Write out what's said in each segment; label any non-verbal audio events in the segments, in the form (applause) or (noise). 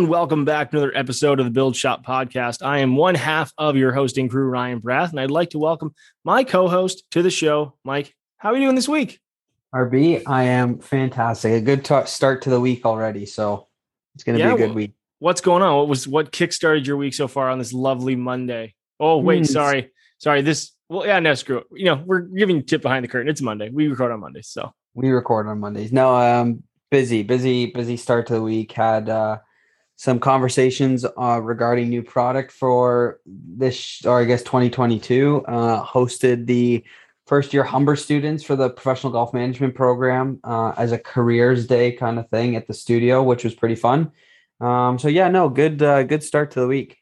And welcome back to another episode of the Build Shop podcast. I am one half of your hosting crew, Ryan Barath, and I'd like to welcome my co-host to the show, Mike. How are you doing this week? RB, I am fantastic. A good t- start to the week already, so it's going to yeah, be a good week. What's going on? What was what kickstarted your week so far on this lovely Monday? Oh wait, mm. sorry, sorry. This well, yeah, no, screw it. You know, we're giving you tip behind the curtain. It's Monday. We record on Mondays, so we record on Mondays. No, I um, busy, busy, busy start to the week. Had uh some conversations uh, regarding new product for this, or I guess 2022. Uh, hosted the first year Humber students for the professional golf management program uh, as a careers day kind of thing at the studio, which was pretty fun. Um, so yeah, no, good, uh, good start to the week.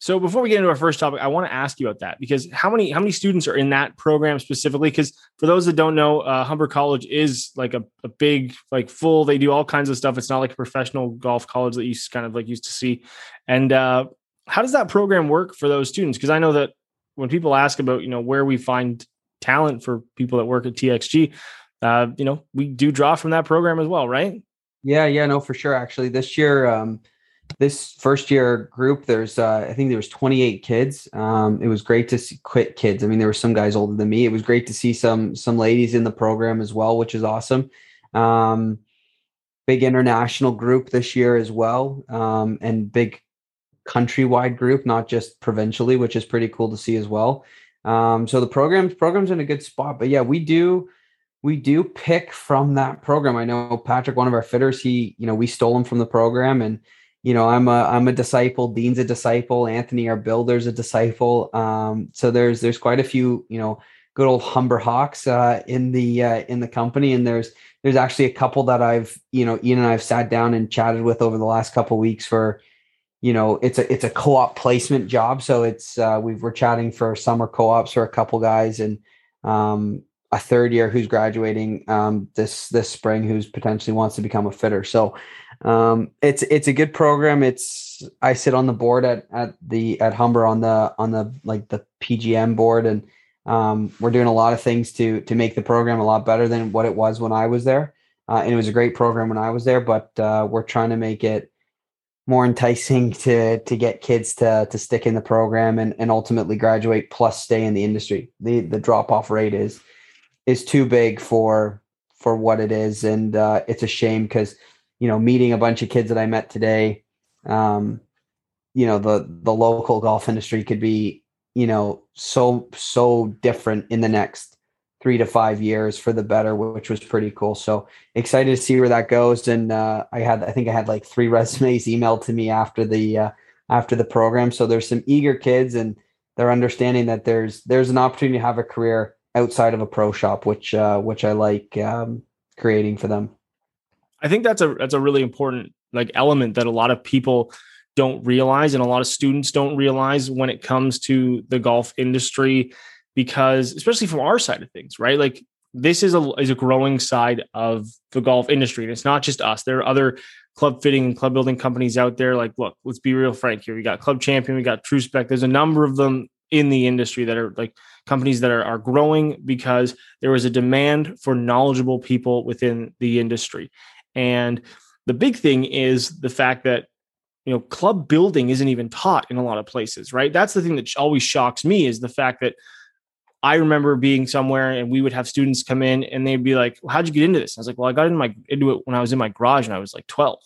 So before we get into our first topic, I want to ask you about that because how many how many students are in that program specifically? Because for those that don't know, uh, Humber College is like a, a big like full. They do all kinds of stuff. It's not like a professional golf college that you kind of like used to see. And uh, how does that program work for those students? Because I know that when people ask about you know where we find talent for people that work at TXG, uh, you know we do draw from that program as well, right? Yeah, yeah, no, for sure. Actually, this year. Um, this first year group there's uh, i think there was 28 kids. Um, it was great to see quit kids. I mean there were some guys older than me. It was great to see some some ladies in the program as well which is awesome. Um, big international group this year as well um, and big countrywide group not just provincially which is pretty cool to see as well. Um, so the programs programs in a good spot but yeah we do we do pick from that program. I know patrick one of our fitters he you know we stole him from the program and you know i'm a i'm a disciple dean's a disciple anthony our builder's a disciple. Um, so there's there's quite a few you know good old humber hawks uh, in the uh, in the company. And there's there's actually a couple that i've you know ian and i've sat down and chatted with over the last couple weeks for you know it's a it's a co-op placement job. So it's uh, we we're chatting for summer co-ops for a couple guys and um, a third year who's graduating um, this this spring who's potentially wants to become a fitter. So um, it's it's a good program. It's I sit on the board at at the at Humber on the on the like the PGM board, and um, we're doing a lot of things to to make the program a lot better than what it was when I was there. Uh, and it was a great program when I was there, but uh, we're trying to make it more enticing (laughs) to to get kids to to stick in the program and, and ultimately graduate plus stay in the industry. The the drop off rate is is too big for for what it is, and uh, it's a shame because you know, meeting a bunch of kids that I met today, um, you know, the the local golf industry could be, you know, so so different in the next three to five years for the better, which was pretty cool. So excited to see where that goes. And uh, I had, I think I had like three (laughs) resumes emailed to me after the uh, after the program. So there's some eager kids, and they're understanding that there's there's an opportunity to have a career outside of a pro shop, which uh, which I like um, creating for them. I think that's a that's a really important like element that a lot of people don't realize and a lot of students don't realize when it comes to the golf industry because especially from our side of things, right? Like this is a is a growing side of the golf industry and it's not just us. There are other club fitting and club building companies out there like look, let's be real frank here. We got Club Champion, we got True Spec. There's a number of them in the industry that are like companies that are, are growing because there is a demand for knowledgeable people within the industry and the big thing is the fact that you know club building isn't even taught in a lot of places, right? That's the thing that always shocks me is the fact that I remember being somewhere and we would have students come in and they'd be like, well, "How'd you get into this?" I was like, "Well, I got into my into it when I was in my garage and I was like 12."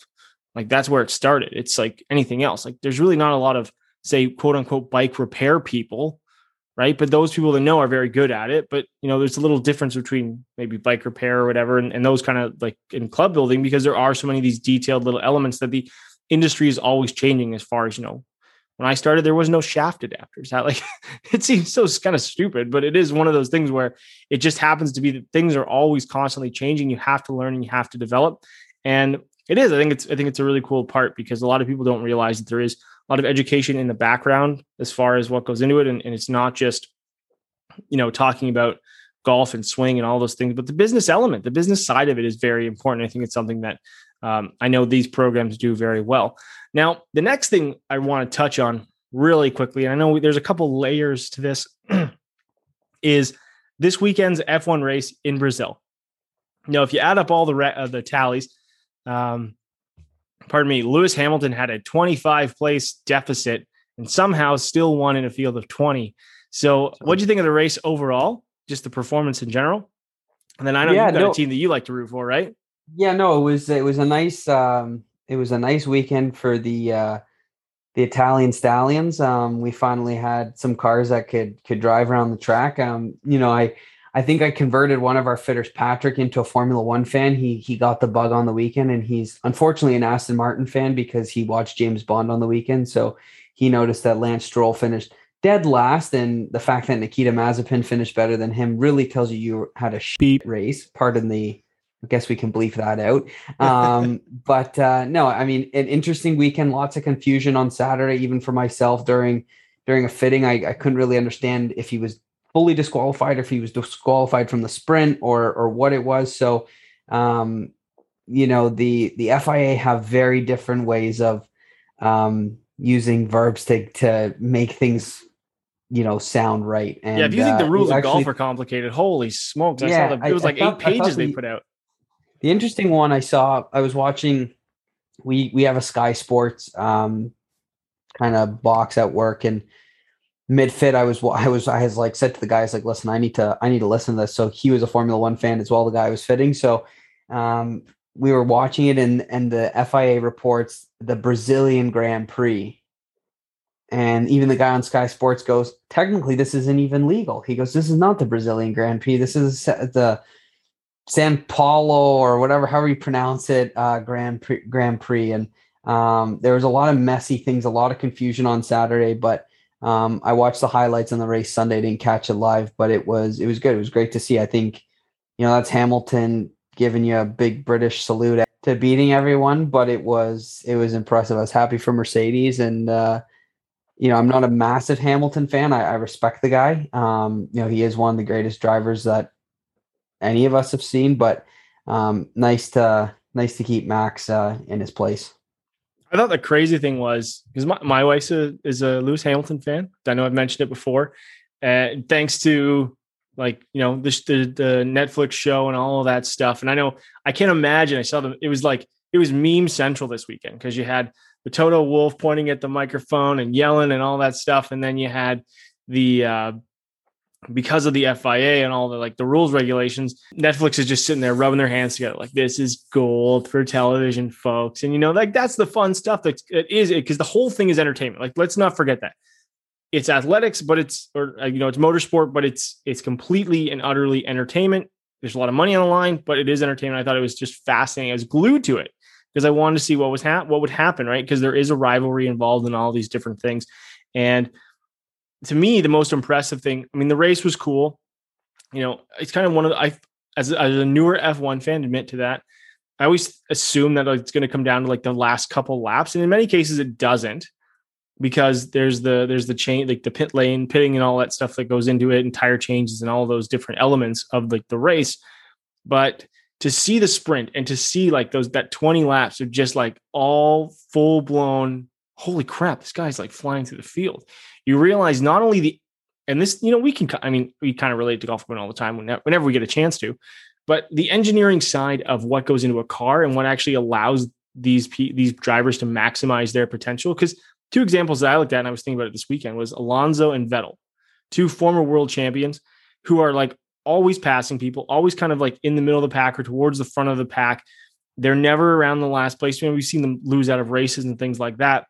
Like that's where it started. It's like anything else. Like there's really not a lot of say quote unquote bike repair people right? But those people that know are very good at it. But you know, there's a little difference between maybe bike repair or whatever, and, and those kind of like in club building because there are so many of these detailed little elements that the industry is always changing. As far as you know, when I started, there was no shaft adapters. That like (laughs) it seems so kind of stupid, but it is one of those things where it just happens to be that things are always constantly changing. You have to learn and you have to develop, and it is. I think it's I think it's a really cool part because a lot of people don't realize that there is a lot of education in the background as far as what goes into it. And, and it's not just, you know, talking about golf and swing and all those things, but the business element, the business side of it is very important. I think it's something that um, I know these programs do very well. Now, the next thing I want to touch on really quickly, and I know there's a couple layers to this, (clears throat) is this weekend's F1 race in Brazil. Now, if you add up all the re- uh, the tallies, um, pardon me, Lewis Hamilton had a 25 place deficit and somehow still won in a field of 20. So, what do you think of the race overall? Just the performance in general? And then I know yeah, you've got no, a team that you like to root for, right? Yeah, no, it was it was a nice um it was a nice weekend for the uh the Italian stallions. Um we finally had some cars that could could drive around the track. Um, you know, I I think I converted one of our fitters, Patrick, into a Formula One fan. He he got the bug on the weekend, and he's unfortunately an Aston Martin fan because he watched James Bond on the weekend. So he noticed that Lance Stroll finished dead last, and the fact that Nikita Mazepin finished better than him really tells you you had a sheep race. Pardon the, I guess we can bleep that out. (laughs) Um, but uh, no, I mean, an interesting weekend. Lots of confusion on Saturday, even for myself during during a fitting. I, I couldn't really understand if he was fully disqualified, if he was disqualified from the sprint or or what it was. So, um, you know, the the FIA have very different ways of um, using verbs to to make things you know sound right. And, yeah, if you think the uh, rules of actually, golf are complicated, holy smokes! I yeah, saw the, it was I, like I thought, eight pages the, they put out. The interesting one I saw, I was watching. We we have a Sky Sports um, kind of box at work, and mid fit, I was I was I was like said to the guys like, listen, I need to I need to listen to this. So he was a Formula One fan as well. The guy I was fitting. So um, we were watching it, and and the FIA reports the Brazilian Grand Prix. And even the guy on Sky Sports goes, technically, this isn't even legal. He goes, this is not the Brazilian Grand Prix. This is the San Paulo or whatever, however you pronounce it, uh, Grand Prix. Grand Prix. And um, there was a lot of messy things, a lot of confusion on Saturday, but um, I watched the highlights on the race Sunday, didn't catch it live, but it was it was good. It was great to see. I think, you know, that's Hamilton giving you a big British salute to beating everyone, but it was it was impressive. I was happy for Mercedes, and uh, you know, I'm not a massive Hamilton fan. I, I respect the guy. Um, you know, he is one of the greatest drivers that any of us have seen, but um, nice to nice to keep Max uh, in his place. I thought the crazy thing was because my, my wife is a, is a Lewis Hamilton fan. I know I've mentioned it before. And thanks to like, you know, the, the, the Netflix show and all of that stuff. And I know I can't imagine. I saw them. It was like, it was meme central this weekend because you had the Toto Wolff pointing at the microphone and yelling and all that stuff. And then you had the, uh, because of the FIA and all the like the rules regulations, Netflix is just sitting there rubbing their hands together like this is gold for television, folks. And you know, like that's the fun stuff that it because the whole thing is entertainment. Like let's not forget that. It's athletics, but it's or uh, you know, it's motorsport, but it's it's completely and utterly entertainment. There's a lot of money on the line, but it is entertainment. I thought it was just fascinating. I was glued to it because I wanted to see what was ha- what would happen, right? Because there is a rivalry involved in all these different things. And to me, the most impressive thing, I mean, the race was cool. You know, it's kind of one of the, I, as, as a newer F1 fan, admit to that. I always assume that it's going to come down to like the last couple laps. And in many cases, it doesn't because there's the, there's the chain, like the pit lane pitting and all that stuff that goes into it and tire changes and all those different elements of like the race. But to see the sprint and to see like those, that 20 laps are just like all full blown, holy crap, this guy's like flying through the field. You realize not only the and this you know we can i mean we kind of relate to golf equipment all the time whenever, we get a chance to but the engineering side of what goes into a car and what actually allows these these drivers to maximize their potential because two examples that i looked at and i was thinking about it this weekend was alonso and vettel two former world champions who are like always passing people always kind of like in the middle of the pack or towards the front of the pack. They're never around the last place. We've seen them lose out of races and things like that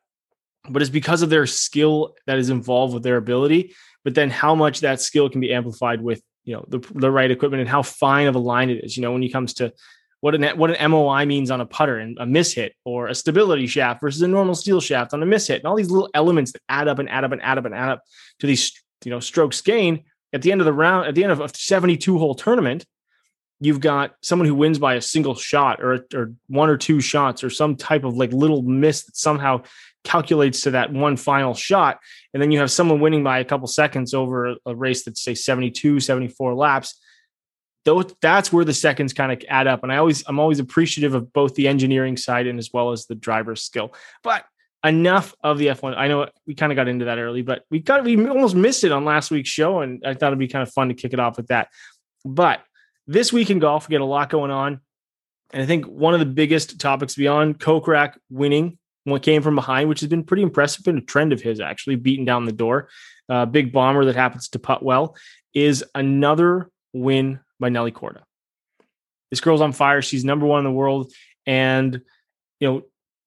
but it's because of their skill that is involved with their ability. But then how much that skill can be amplified with you know the, the right equipment and how fine of a line it is. You know when it comes to what an what an MOI means on a putter and a miss hit or a stability shaft versus a normal steel shaft on a miss hit and all these little elements that add up and add up and add up and add up to these you know strokes gain at the end of the round at the end of a 72 hole tournament you've got someone who wins by a single shot or, or one or two shots or some type of like little miss that somehow calculates to that one final shot. And then you have someone winning by a couple seconds over a race that's say 72, 74 laps. Those, that's where the seconds kind of add up. And I always, I'm always appreciative of both the engineering side and as well as the driver's skill. But enough of the F1. I know we kind of got into that early, but we got, we almost missed it on last week's show. And I thought it'd be kind of fun to kick it off with that. But this week in golf, we get a lot going on. And I think one of the biggest topics beyond Kokrak winning what came from behind, which has been pretty impressive, been a trend of his actually beating down the door. Uh, big bomber that happens to putt well is another win by Nelly Korda. This girl's on fire. She's number one in the world. And, you know,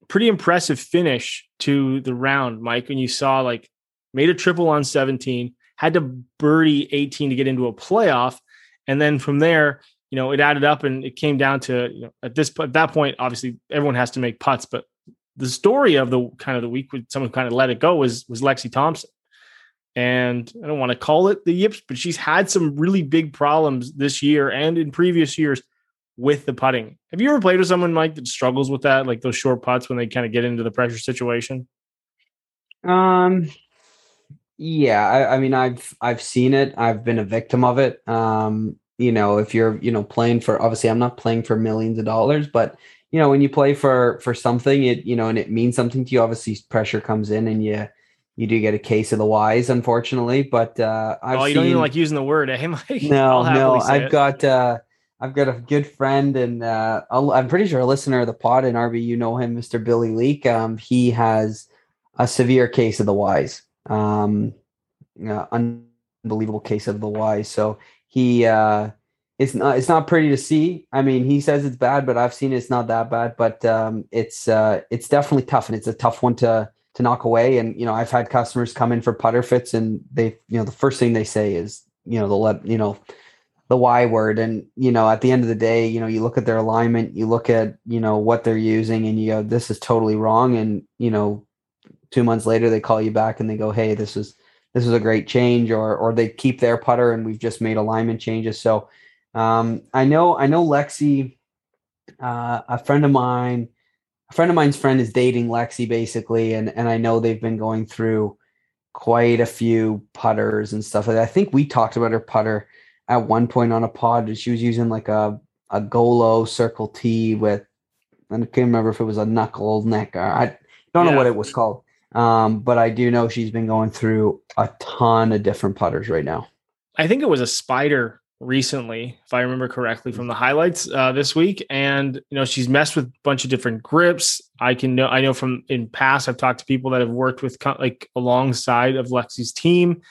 pretty impressive finish to the round, Mike, when you saw like made a triple on 17, had to birdie 18 to get into a playoff. And then from there, you know, it added up and it came down to, you know, at this at that point, obviously everyone has to make putts, but the story of the kind of the week when someone kind of let it go was was Lexi Thompson. And I don't want to call it the yips, but she's had some really big problems this year and in previous years with the putting. Have you ever played with someone, Mike, that struggles with that, like those short putts when they kind of get into the pressure situation? Um, yeah, I, I, mean, I've I've seen it. I've been a victim of it. Um, you know, if you're you know playing for obviously, I'm not playing for millions of dollars, but you know, when you play for for something, it you know, and it means something to you. Obviously, pressure comes in, and you you do get a case of the wise, unfortunately. But uh, I've oh, you seen, don't even like using the word, eh? (laughs) Mike? No, no, I've it. got. uh I've got a good friend, and uh, I'm pretty sure a listener of the pod in RB, you know him, Mr. Billy Leak. Um, he has a severe case of the wise, um, uh, unbelievable case of the wise. So he, uh, it's not, it's not pretty to see. I mean, he says it's bad, but I've seen it's not that bad. But um, it's, uh, it's definitely tough, and it's a tough one to to knock away. And you know, I've had customers come in for putter fits, and they, you know, the first thing they say is, you know, they'll let you know the Y word. And, you know, at the end of the day, you know, you look at their alignment, you look at, you know, what they're using and you go, this is totally wrong. And, you know, two months later they call you back and they go, Hey, this is this is a great change, or or they keep their putter and we've just made alignment changes. So um I know I know Lexi, uh, a friend of mine, a friend of mine's friend is dating Lexi basically, and and I know they've been going through quite a few putters and stuff. like that. I think we talked about her putter at one point on a pod and she was using like a a Golo Circle T with I can't remember if it was a knuckle neck or I don't yeah. know what it was called. Um, but I do know she's been going through a ton of different putters right now. I think it was a spider recently, if I remember correctly from the highlights uh, this week. And you know, she's messed with a bunch of different grips. I can know I know from in past I've talked to people that have worked with like alongside of Lexi's team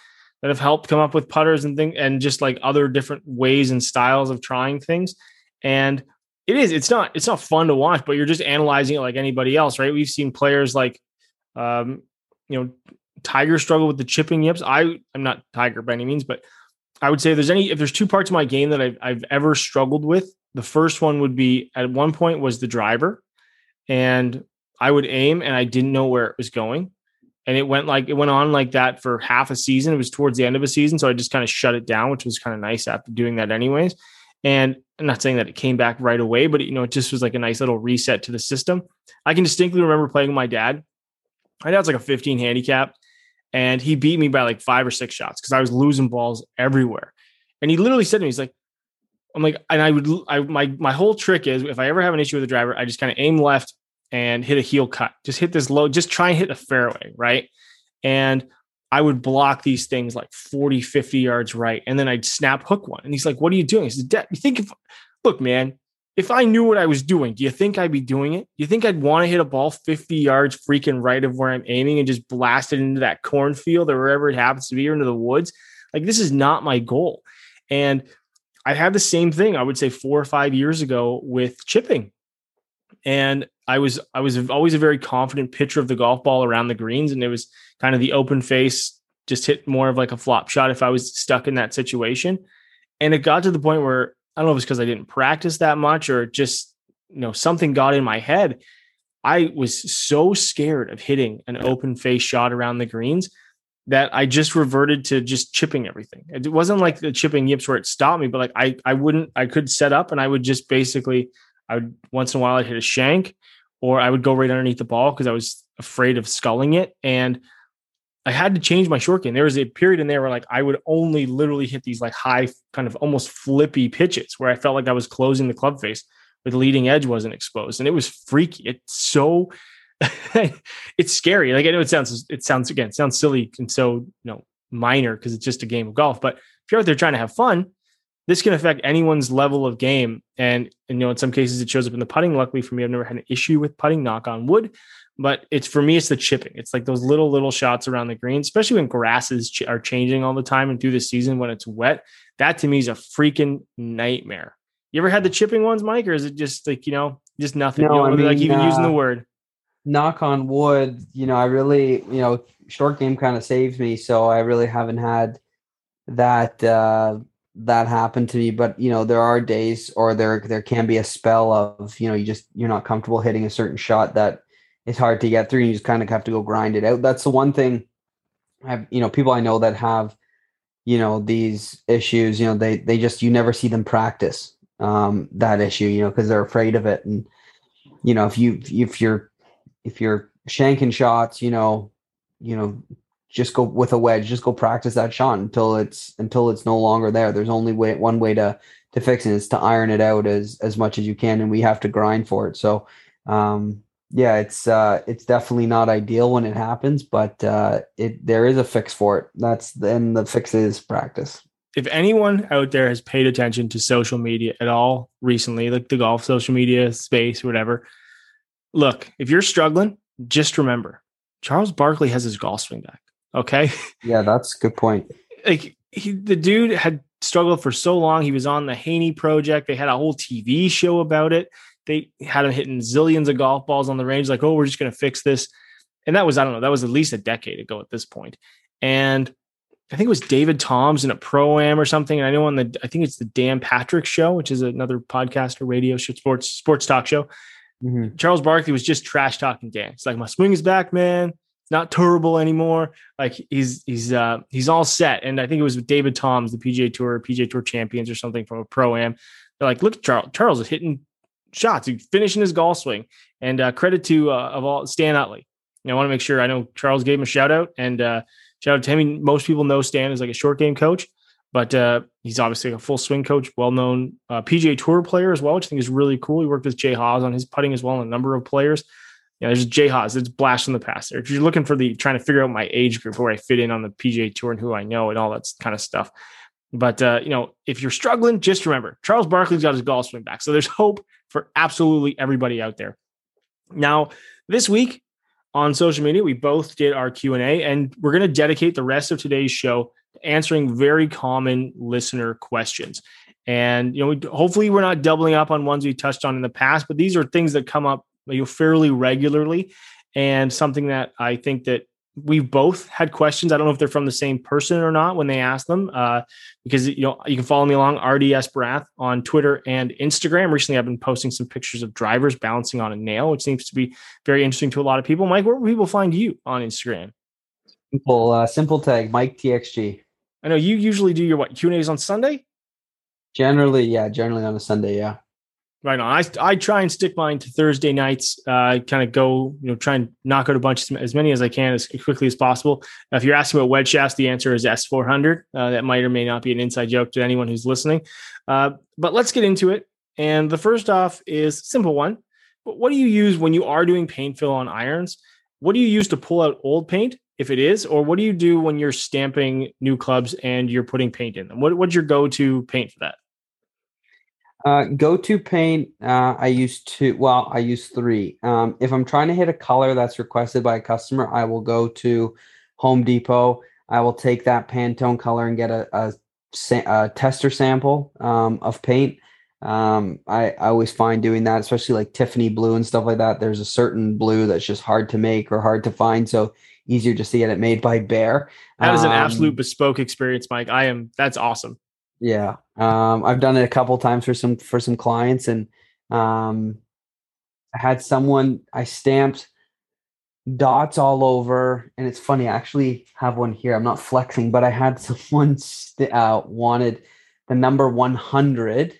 that have helped come up with putters and things and just like other different ways and styles of trying things. And it is, it's not, it's not fun to watch, but you're just analyzing it like anybody else, right? We've seen players like, um, you know, Tiger struggle with the chipping yips. I, I'm not Tiger by any means, but I would say there's any, if there's two parts of my game that I've, I've ever struggled with, the first one would be at one point was the driver. And I would aim and I didn't know where it was going and it went like it went on like that for half a season. It was towards the end of a season, so I just kind of shut it down, which was kind of nice after doing that, anyways. And I'm not saying that it came back right away, but you know, it just was like a nice little reset to the system. I can distinctly remember playing with my dad. My dad's like a 15 handicap, and he beat me by like five or six shots because I was losing balls everywhere. And he literally said to me, he's like, I'm like, and I would, I my my whole trick is if I ever have an issue with the driver, I just kind of aim left and hit a heel cut. Just hit this low, just try and hit a fairway, right? And I would block these things like 40, 50 yards right. And then I'd snap hook one. And he's like, What are you doing? He said, You think if, look, man, if I knew what I was doing, do you think I'd be doing it? Do you think I'd want to hit a ball 50 yards freaking right of where I'm aiming and just blast it into that cornfield or wherever it happens to be or into the woods? Like, this is not my goal. And I had the same thing, I would say four or five years ago with chipping. And I was I was always a very confident pitcher of the golf ball around the greens, and it was kind of the open face, just hit more of like a flop shot if I was stuck in that situation. And it got to the point where I don't know if it's because I didn't practice that much or just you know something got in my head. I was so scared of hitting an open face shot around the greens that I just reverted to just chipping everything. It wasn't like the chipping yips where it stopped me, but like I I wouldn't I could set up and I would just basically I would once in a while I'd hit a shank or I would go right underneath the ball because I was afraid of sculling it. And I had to change my short game. There was a period in there where like I would only literally hit these like high, kind of almost flippy pitches where I felt like I was closing the club face, but the leading edge wasn't exposed. And it was freaky. It's so (laughs) it's scary. Like I know it sounds it sounds again, it sounds silly and so you know minor because it's just a game of golf. But if you're out there trying to have fun, this can affect anyone's level of game. And, and, you know, in some cases it shows up in the putting. Luckily for me, I've never had an issue with putting, knock on wood. But it's for me, it's the chipping. It's like those little, little shots around the green, especially when grasses ch- are changing all the time and through the season when it's wet. That to me is a freaking nightmare. You ever had the chipping ones, Mike, or is it just like, you know, just nothing? No, you know, I mean, like even uh, using the word. knock on wood, you know, I really, you know, short game kind of saves me, so I really haven't had that uh that happen to me. But you know, there are days or there there can be a spell of, you know, you just you're not comfortable hitting a certain shot that is hard to get through and you just kind of have to go grind it out. That's the one thing I've you know, people I know that have, you know, these issues, you know, they they just you never see them practice um that issue, you know, because they're afraid of it. And you know, if you if you're if you're shanking shots, you know, you know, just go with a wedge, just go practice that shot until it's until it's no longer there. There's only way one way to to fix it is to iron it out as as much as you can, and we have to grind for it. So, um, yeah, it's uh, it's definitely not ideal when it happens, but uh, it there is a fix for it. That's then the fix is practice. if anyone out there has paid attention to social media at all recently, like the golf social media space, whatever, look, if you're struggling, just remember Charles Barkley has his golf swing back. Okay. (laughs) Yeah, that's a good point. Like he, the dude had struggled for so long. He was on the Haney project. They had a whole TV show about it. They had him hitting zillions of golf balls on the range, like, oh, we're just going to fix this. And that was, I don't know, that was at least a decade ago at this point. And I think it was David Toms in a pro am or something. And I know on the, I think it's the Dan Patrick show, which is another podcast or radio show, sports, sports talk show. Mhm. Charles Barkley was just trash talking Dan. It's like, my swing is back, man. It's not terrible anymore. Like he's, he's, uh, he's all set. And I think it was with David Toms, the PGA Tour, PGA Tour champions or something from a pro am. They're like, look, Charles, Charles is hitting shots, he's finishing his golf swing. And uh, credit to uh, of all Stan Utley. Know, I want to make sure I know Charles gave him a shout out and uh, shout out to him. Most people know Stan is like a short game coach, but uh, he's obviously a full swing coach, well known uh, PGA Tour player as well, which I think is really cool. He worked with Jay Haas on his putting as well, and a number of players. Yeah, there's Jay Haas. It's blast the past there. If you're looking for the trying to figure out my age group, where I fit in on the PGA Tour and who I know and all that kind of stuff. But uh, you know, if you're struggling, just remember Charles Barkley's got his golf swing back. So there's (laughs) hope for absolutely everybody out there. Now, this week on social media, we both did our Q&A and we're going to dedicate the rest of today's show to answering very common listener questions. And you know, hopefully we're not doubling up on ones we touched on in the past, but these are things that come up you know, fairly regularly and something that I think that we've both had questions. I don't know if they're from the same person or not when they ask them, uh, because you know you can follow me along RDS Brath on Twitter and Instagram. Recently, I've been posting some pictures of drivers balancing on a nail, which seems to be very interesting to a lot of people. Mike, where will people find you on Instagram? Simple, uh, simple tag, Mike TXG. I know you usually do your what Q and A's on Sunday. Generally, yeah, generally on a Sunday, yeah. Right on. I, I try and stick mine to Thursday nights. Uh, kind of go, you know, try and knock out a bunch as many as I can as quickly as possible. If you're asking about wedge shafts, the answer is S400. Uh, that might or may not be an inside joke to anyone who's listening. Uh, but let's get into it. And the first off is simple one. But what do you use when you are doing paint fill on irons? What do you use to pull out old paint, if it is, or what do you do when you're stamping new clubs and you're putting paint in them? What, what's your go-to paint for that? Uh, go-to paint, uh, I use two. Well, I use three. Um, if I'm trying to hit a color that's requested by a customer, I will go to Home Depot. I will take that Pantone color and get a, a, a tester sample um, of paint. Um, I, I always find doing that, especially like Tiffany blue and stuff like that. There's a certain blue that's just hard to make or hard to find. So easier just to get it made by Behr. That is an Um, absolute bespoke experience, Mike. I am. That's awesome. Yeah. Um, I've done it a couple times for some for some clients and um I had someone I stamped dots all over and it's funny I actually have one here. I'm not flexing, but I had (laughs) someone st- uh, wanted the number 100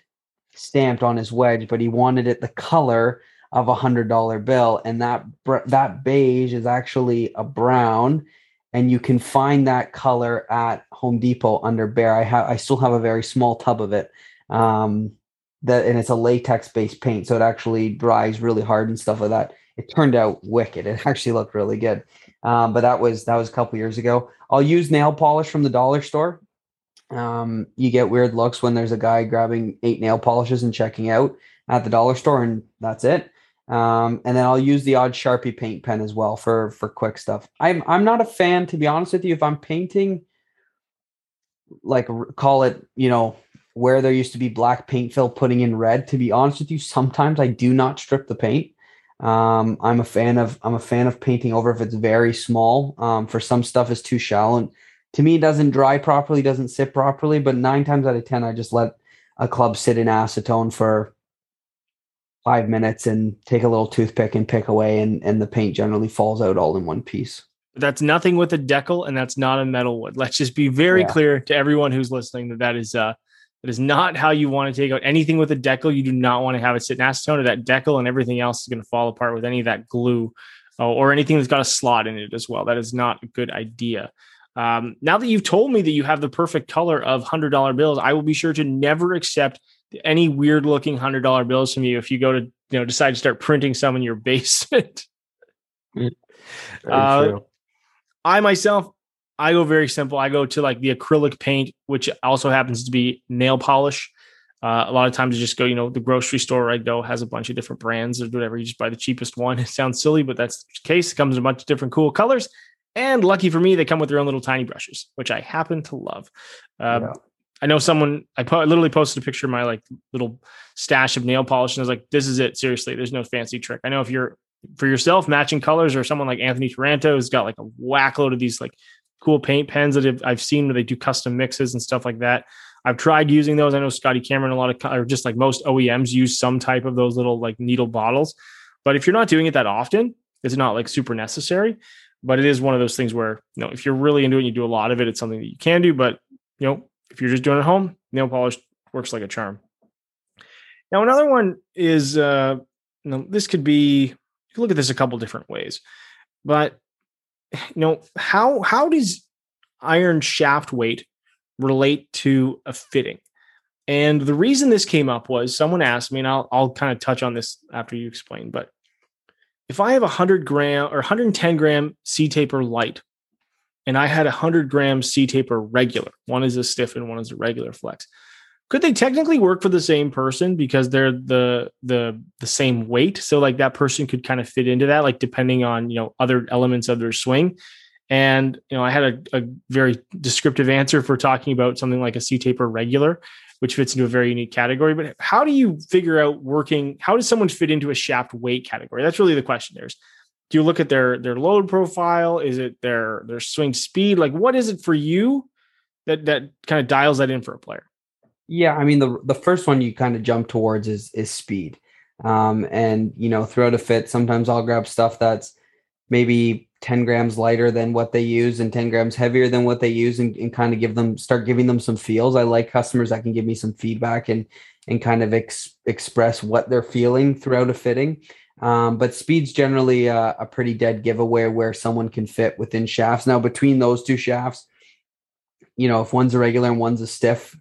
stamped on his wedge, but he wanted it the color of a hundred dollar bill, and that br- that beige is actually a brown, and you can find that color at Home Depot under Behr. I have I still have a very small tub of it, um, that and it's a latex based paint, so it actually dries really hard and stuff like that. It turned out wicked. It (laughs) actually looked really good, um, but that was that was a couple years ago. I'll use nail polish from the dollar store. Um, you get weird looks when there's a guy grabbing eight nail polishes and checking out at the dollar store, and that's it. Um, and then I'll use the odd Sharpie paint pen as well for for quick stuff. I'm I'm not a fan, to be honest with you. If I'm painting, like call it, you know, where there used to be black paint fill, putting in red. To be honest with you, sometimes I do not strip the paint. Um, I'm a fan of I'm a fan of painting over if it's very small. Um, for some stuff is too shallow. And to me, it doesn't dry properly, doesn't sit properly. But nine times out of ten, I just let a club sit in acetone for five minutes and take a little toothpick and pick away, and and the paint generally falls out all in one piece. That's nothing with a decal, and that's not a metal wood. Let's just be very yeah. clear to everyone who's listening that that is uh that is not how you want to take out anything with a decal. You do not want to have it sit in acetone, or that decal and everything else is going to fall apart with any of that glue uh, or anything that's got a slot in it as well. That is not a good idea. Um, now that you've told me that you have the perfect color of hundred dollar bills, I will be sure to never accept any weird looking hundred dollar bills from you if you go to you know decide to start printing some in your (laughs) basement. uh, I myself I go very simple. I go to like the acrylic paint, which also happens to be nail polish. Uh, a lot of times, you just go, you know, the grocery store I go has a bunch of different brands or whatever. You just buy the cheapest one. (laughs) It sounds silly, but that's the case. It comes in a bunch of different cool colors. And lucky for me, they come with their own little tiny brushes, which I happen to love. Um, yeah. I know someone, I po- literally posted a picture of my like little stash of nail polish and I was like, this is it. Seriously, there's no fancy trick. I know if you're for yourself matching colors or someone like Anthony Taranto has got like a whack load of these like cool paint pens that I've seen where they do custom mixes and stuff like that. I've tried using those. I know Scotty Cameron, a lot of, or just like most OEMs use some type of those little like needle bottles. But if you're not doing it that often, it's not like super necessary. But it is one of those things where, you know, if you're really into it and you do a lot of it, it's something that you can do. But, you know, if you're just doing it at home, nail polish works like a charm. Now, another one is, uh, you know, this could be, you can look at this a couple different ways, but (sighs) you know how how does iron shaft weight relate to a fitting and the reason this came up was someone asked me and i'll, I'll kind of touch on this after you explain but if i have a 100 gram or 110 gram c taper light and i had a 100 gram c taper regular. One is a stiff and one is a regular flex. Could they technically work for the same person because they're the the the same weight? So like that person could kind of fit into that like depending on you know other elements of their swing. And you know i had a, a very descriptive answer for talking about something like a c taper regular which fits into a very unique category. But how do you figure out working how does someone fit into a shaft weight category? That's really the question. There's do you look at their their load profile is it their their swing speed like what is it for you that that kind of dials that in for a player yeah, I mean the the first one you kind of jump towards is is speed. Um, and you know, throughout a fit, sometimes I'll grab stuff that's maybe 10 grams lighter than what they use and 10 grams heavier than what they use and, and kind of give them start giving them some feels. I like customers that can give me some feedback and and kind of ex- express what they're feeling throughout a fitting. Um, but speed's generally a, a pretty dead giveaway where someone can fit within shafts. Now, between those two shafts, you know, if one's a regular and one's a stiff,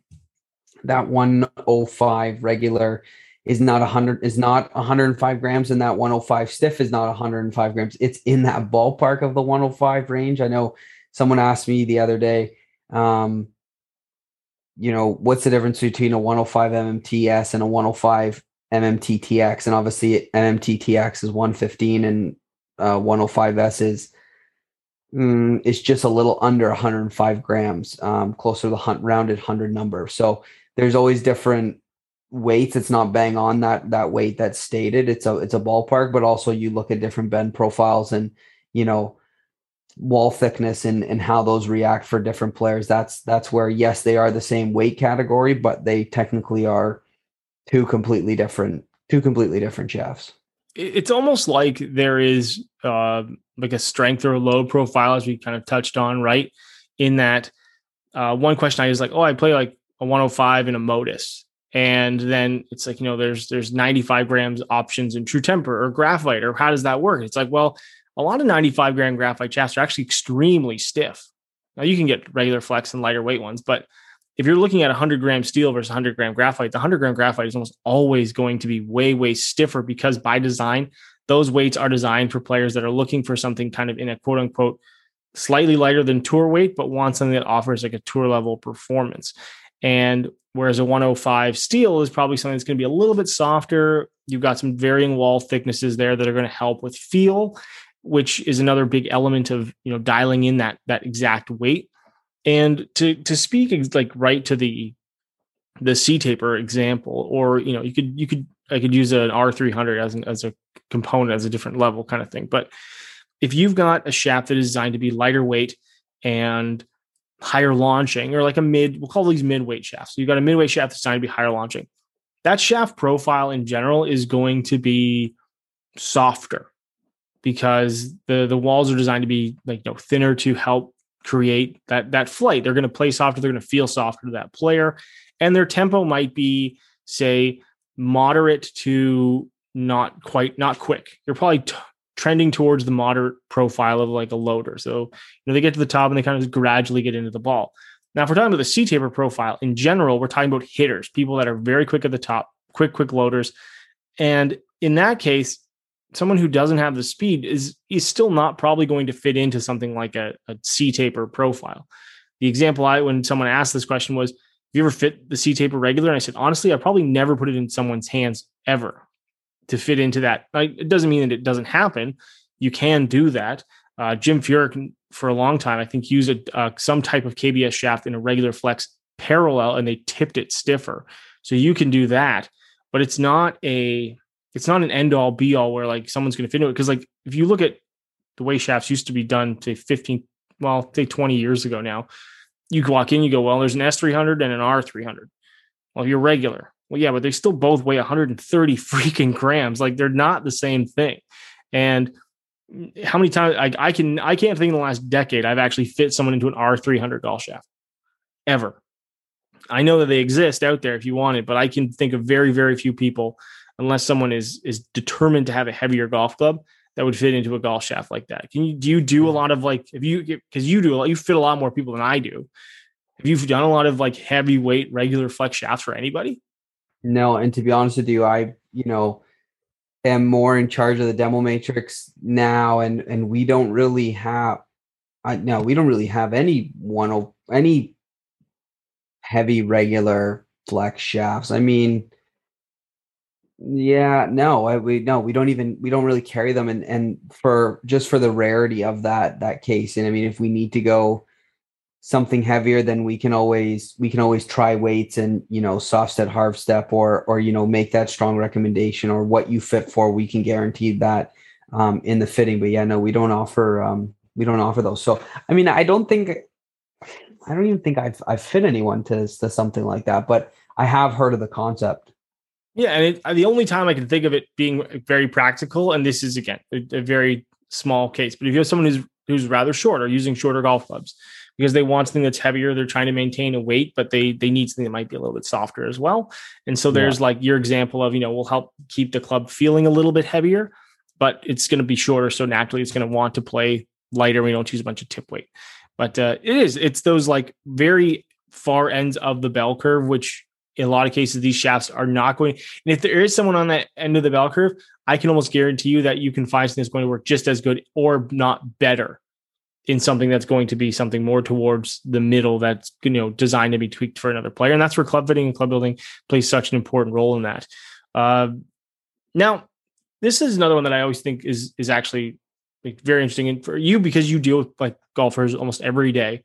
that 105 regular is not 100 is not 105 grams and that 105 stiff is not 105 grams it's in that ballpark of the 105 range i know someone asked me the other day um you know what's the difference between a 105 mmts and a 105 mmttx and obviously mmttx is 115 and uh, 105s is mm, it's just a little under 105 grams um, closer to the hunt rounded 100 number so there's always different weights. It's not bang on that that weight that's stated. It's a it's a ballpark, but also you look at different bend profiles and you know wall thickness and and how those react for different players. That's that's where yes, they are the same weight category, but they technically are two completely different two completely different shafts. It's almost like there is uh, like a strength or a load profile, as we kind of touched on, right? In that, uh, one question I was like, oh, I play like a 105 and a modus and then it's like you know there's there's 95 grams options in true temper or graphite or how does that work it's like well a lot of 95 gram graphite shafts are actually extremely stiff now you can get regular flex and lighter weight ones but if you're looking at 100 gram steel versus 100 gram graphite the 100 gram graphite is almost always going to be way way stiffer because by design those weights are designed for players that are looking for something kind of in a quote unquote slightly lighter than tour weight, but want something that offers like a tour level performance. And whereas a 105 steel is probably something that's going to be a little bit softer. You've got some varying wall thicknesses there that are going to help with feel, which is another big element of you know dialing in that that exact weight. And to to speak like right to the the C taper example, or you know you could you could I could use an R300 as an, as a component as a different level kind of thing. But if you've got a shaft that is designed to be lighter weight and higher launching, or like a mid, we'll call these mid weight shafts. So you've got a mid weight shaft that's designed to be higher launching. That shaft profile in general is going to be softer because the the walls are designed to be like you know thinner to help create that that flight. They're going to play softer. They're going to feel softer to that player, and their tempo might be say moderate to not quite not quick. You're probably t- trending towards the moderate profile of like a loader. So, you know, they get to the top and they kind of gradually get into the ball. Now, if we're talking about the C taper profile in general, we're talking about hitters, people that are very quick at the top, quick, quick loaders. And in that case, someone who doesn't have the speed is is still not probably going to fit into something like a, a C taper profile. The example I when someone asked this question was, "Have you ever fit the C taper regular?" And I said, honestly, I probably never put it in someone's hands ever to fit into that. Like, it doesn't mean that it doesn't happen. You can do that. Uh, Jim Furyk, for a long time, I think, used a, uh, some type of KBS shaft in a regular flex parallel, and they tipped it stiffer. So you can do that, but it's not a it's not an end all be all where like someone's going to fit into it. Because like if you look at the way shafts used to be done, say 15, well, say 20 years ago now, you walk in, you go, well, there's an S300 and an R300. Well, you're regular. Well, yeah, but they still both weigh 130 (laughs) freaking grams. Like they're not the same thing. And how many times I, I can I can't think in the last decade I've actually fit someone into an R300 golf shaft ever. I know that they exist out there if you want it, but I can think of very very few people, unless someone is is determined to have a heavier golf club that would fit into a golf shaft like that. Can you do you do a mm-hmm. lot of like if you because you do a lot, you fit a lot more people than I do. Have you done a lot of like heavyweight regular flex shafts for anybody? No, and to be honest with you, I you know am more in charge of the demo matrix now, and and we don't really have, I no, we don't really have any one any heavy regular flex shafts. I mean, yeah, no, I, we no, we don't even we don't really carry them, and and for just for the rarity of that that case, and I mean, if we need to go something heavier, then we can always we can always try weights and you know soft step, hard step, or or you know make that strong recommendation or what you fit for. We can guarantee that um, in the fitting. But yeah, no, we don't offer um, we don't offer those. So I mean, I don't think I don't even think I've I've fit anyone to to something like that, but I have heard of the concept. Yeah, and it, the only time I can think of it being very practical, and this is again a, a very small case, but if you have someone who's who's rather short or using shorter golf clubs, because they want something that's heavier. They're trying to maintain a weight, but they they need something that might be a little bit softer as well. And so there's yeah. like your example of, you know, will help keep the club feeling a little bit heavier, but it's going to be shorter. So naturally it's going to want to play lighter. We don't choose a bunch of tip weight. But uh, it is, it's those like very far ends of the bell curve, which in a lot of cases, these shafts are not going. And if there is someone on that end of the bell curve, I can almost guarantee you that you can find something that's going to work just as good or not better in something that's going to be something more towards the middle that's you know designed to be tweaked for another player and that's where club fitting and club building plays such an important role in that uh, now this is another one that i always think is is actually very interesting and for you because you deal with like golfers almost every day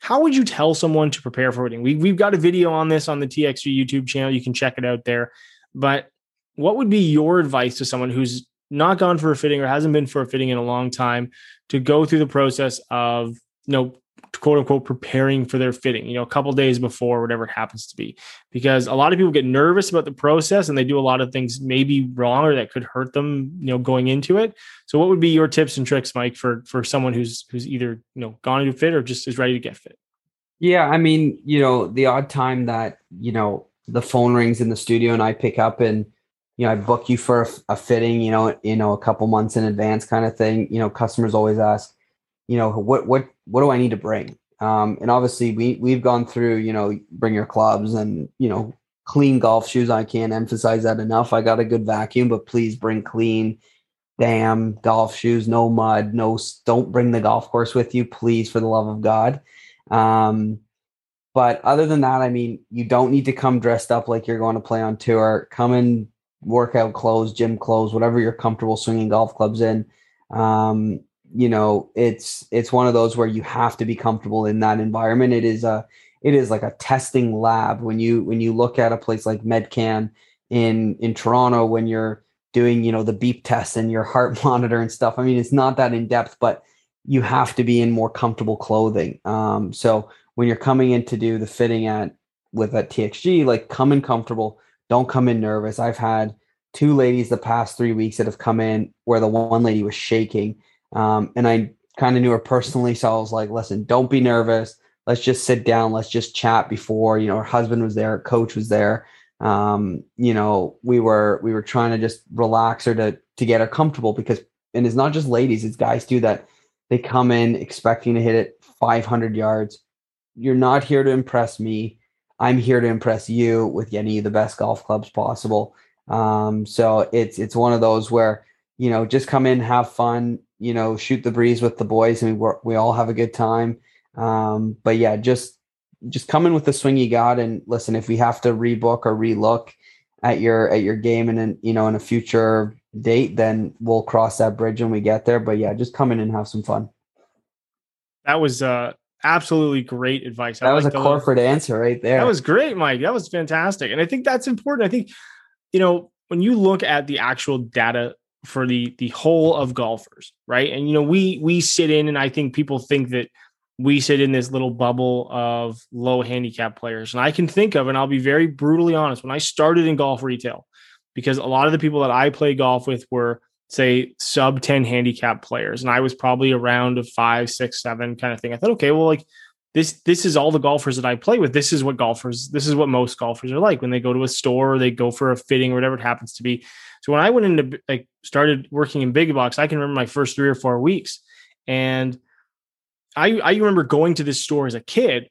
how would you tell someone to prepare for wedding? We, we've got a video on this on the txg youtube channel. You can check it out there. But what would be your advice to someone who's not gone for a fitting or hasn't been for a fitting in a long time to go through the process of you know quote unquote preparing for their fitting you know a couple days before whatever it happens to be. Because a lot of people get nervous about the process and they do a lot of things maybe wrong or that could hurt them you know going into it. So what would be your tips and tricks mike for for someone who's who's either you know gone into fit or just is ready to get fit? Yeah i mean you know the odd time that you know the phone rings in the studio and i pick up and you know, I book you for a, a, fitting, you know, you know, a couple months in advance kind of thing. You know, customers always ask, you know, what what what do I need to bring? Um, and obviously we we've gone through, you know, bring your clubs and, you know, clean golf shoes. I can't emphasize that enough. I got a good vacuum, but please bring clean, damn golf shoes, no mud, no don't bring the golf course with you, please, for the love of God. Um, but other than that, I mean, you don't need to come dressed up like you're going to play on tour. Come in workout clothes, gym clothes, whatever you're comfortable swinging golf clubs in. Um, you know, it's it's one of those where you have to be comfortable in that environment. It is a it is like a testing lab when you when you look at a place like Medcan in in Toronto when you're doing you know the beep test and your heart (laughs) monitor and stuff. I mean, it's not that in depth, but you have to be in more comfortable clothing. Um, so when you're coming in to do the fitting at with a TXG, like come in comfortable. Don't come in nervous. I've had two ladies the past three weeks that have come in where the one lady was shaking, um, and I kind of knew her personally, so I was like, "Listen, don't be nervous. Let's just sit down. Let's just chat." Before you know, her husband was there, coach was there. Um, you know, we were we were trying to just relax her to to get her comfortable because, and it's not just ladies, it's guys too that they come in expecting to hit it 500 yards. You're not here to impress me. I'm here to impress you with getting you the best golf clubs possible. Um, so it's it's one of those where you know just come in, have fun, you know, shoot the breeze with the boys, and we we all have a good time. Um, but yeah, just just come in with the swing you got, and listen. If we have to rebook or relook at your at your game, and then you know in a future date, then we'll cross that bridge when we get there. But yeah, just come in and have some fun. That was uh absolutely great advice. That I was a corporate answer right there. That was great, Mike. That was fantastic. And I think that's important. I think, you know, when you look at the actual data for the the whole of golfers, right? And you know, we we sit in and I think people think that we sit in this little bubble of low handicap players. And I can think of, and I'll be very brutally honest, when I started in golf retail, because a lot of the people that I play golf with were say sub 10 handicap players and i was probably around a five six seven kind of thing i thought okay well like this this is all the golfers that i play with this is what golfers this is what most golfers are like when they go to a store or they go for a fitting or whatever it happens to be so when i went into like started working in big box i can remember my first three or four weeks and i i remember going to this store as a kid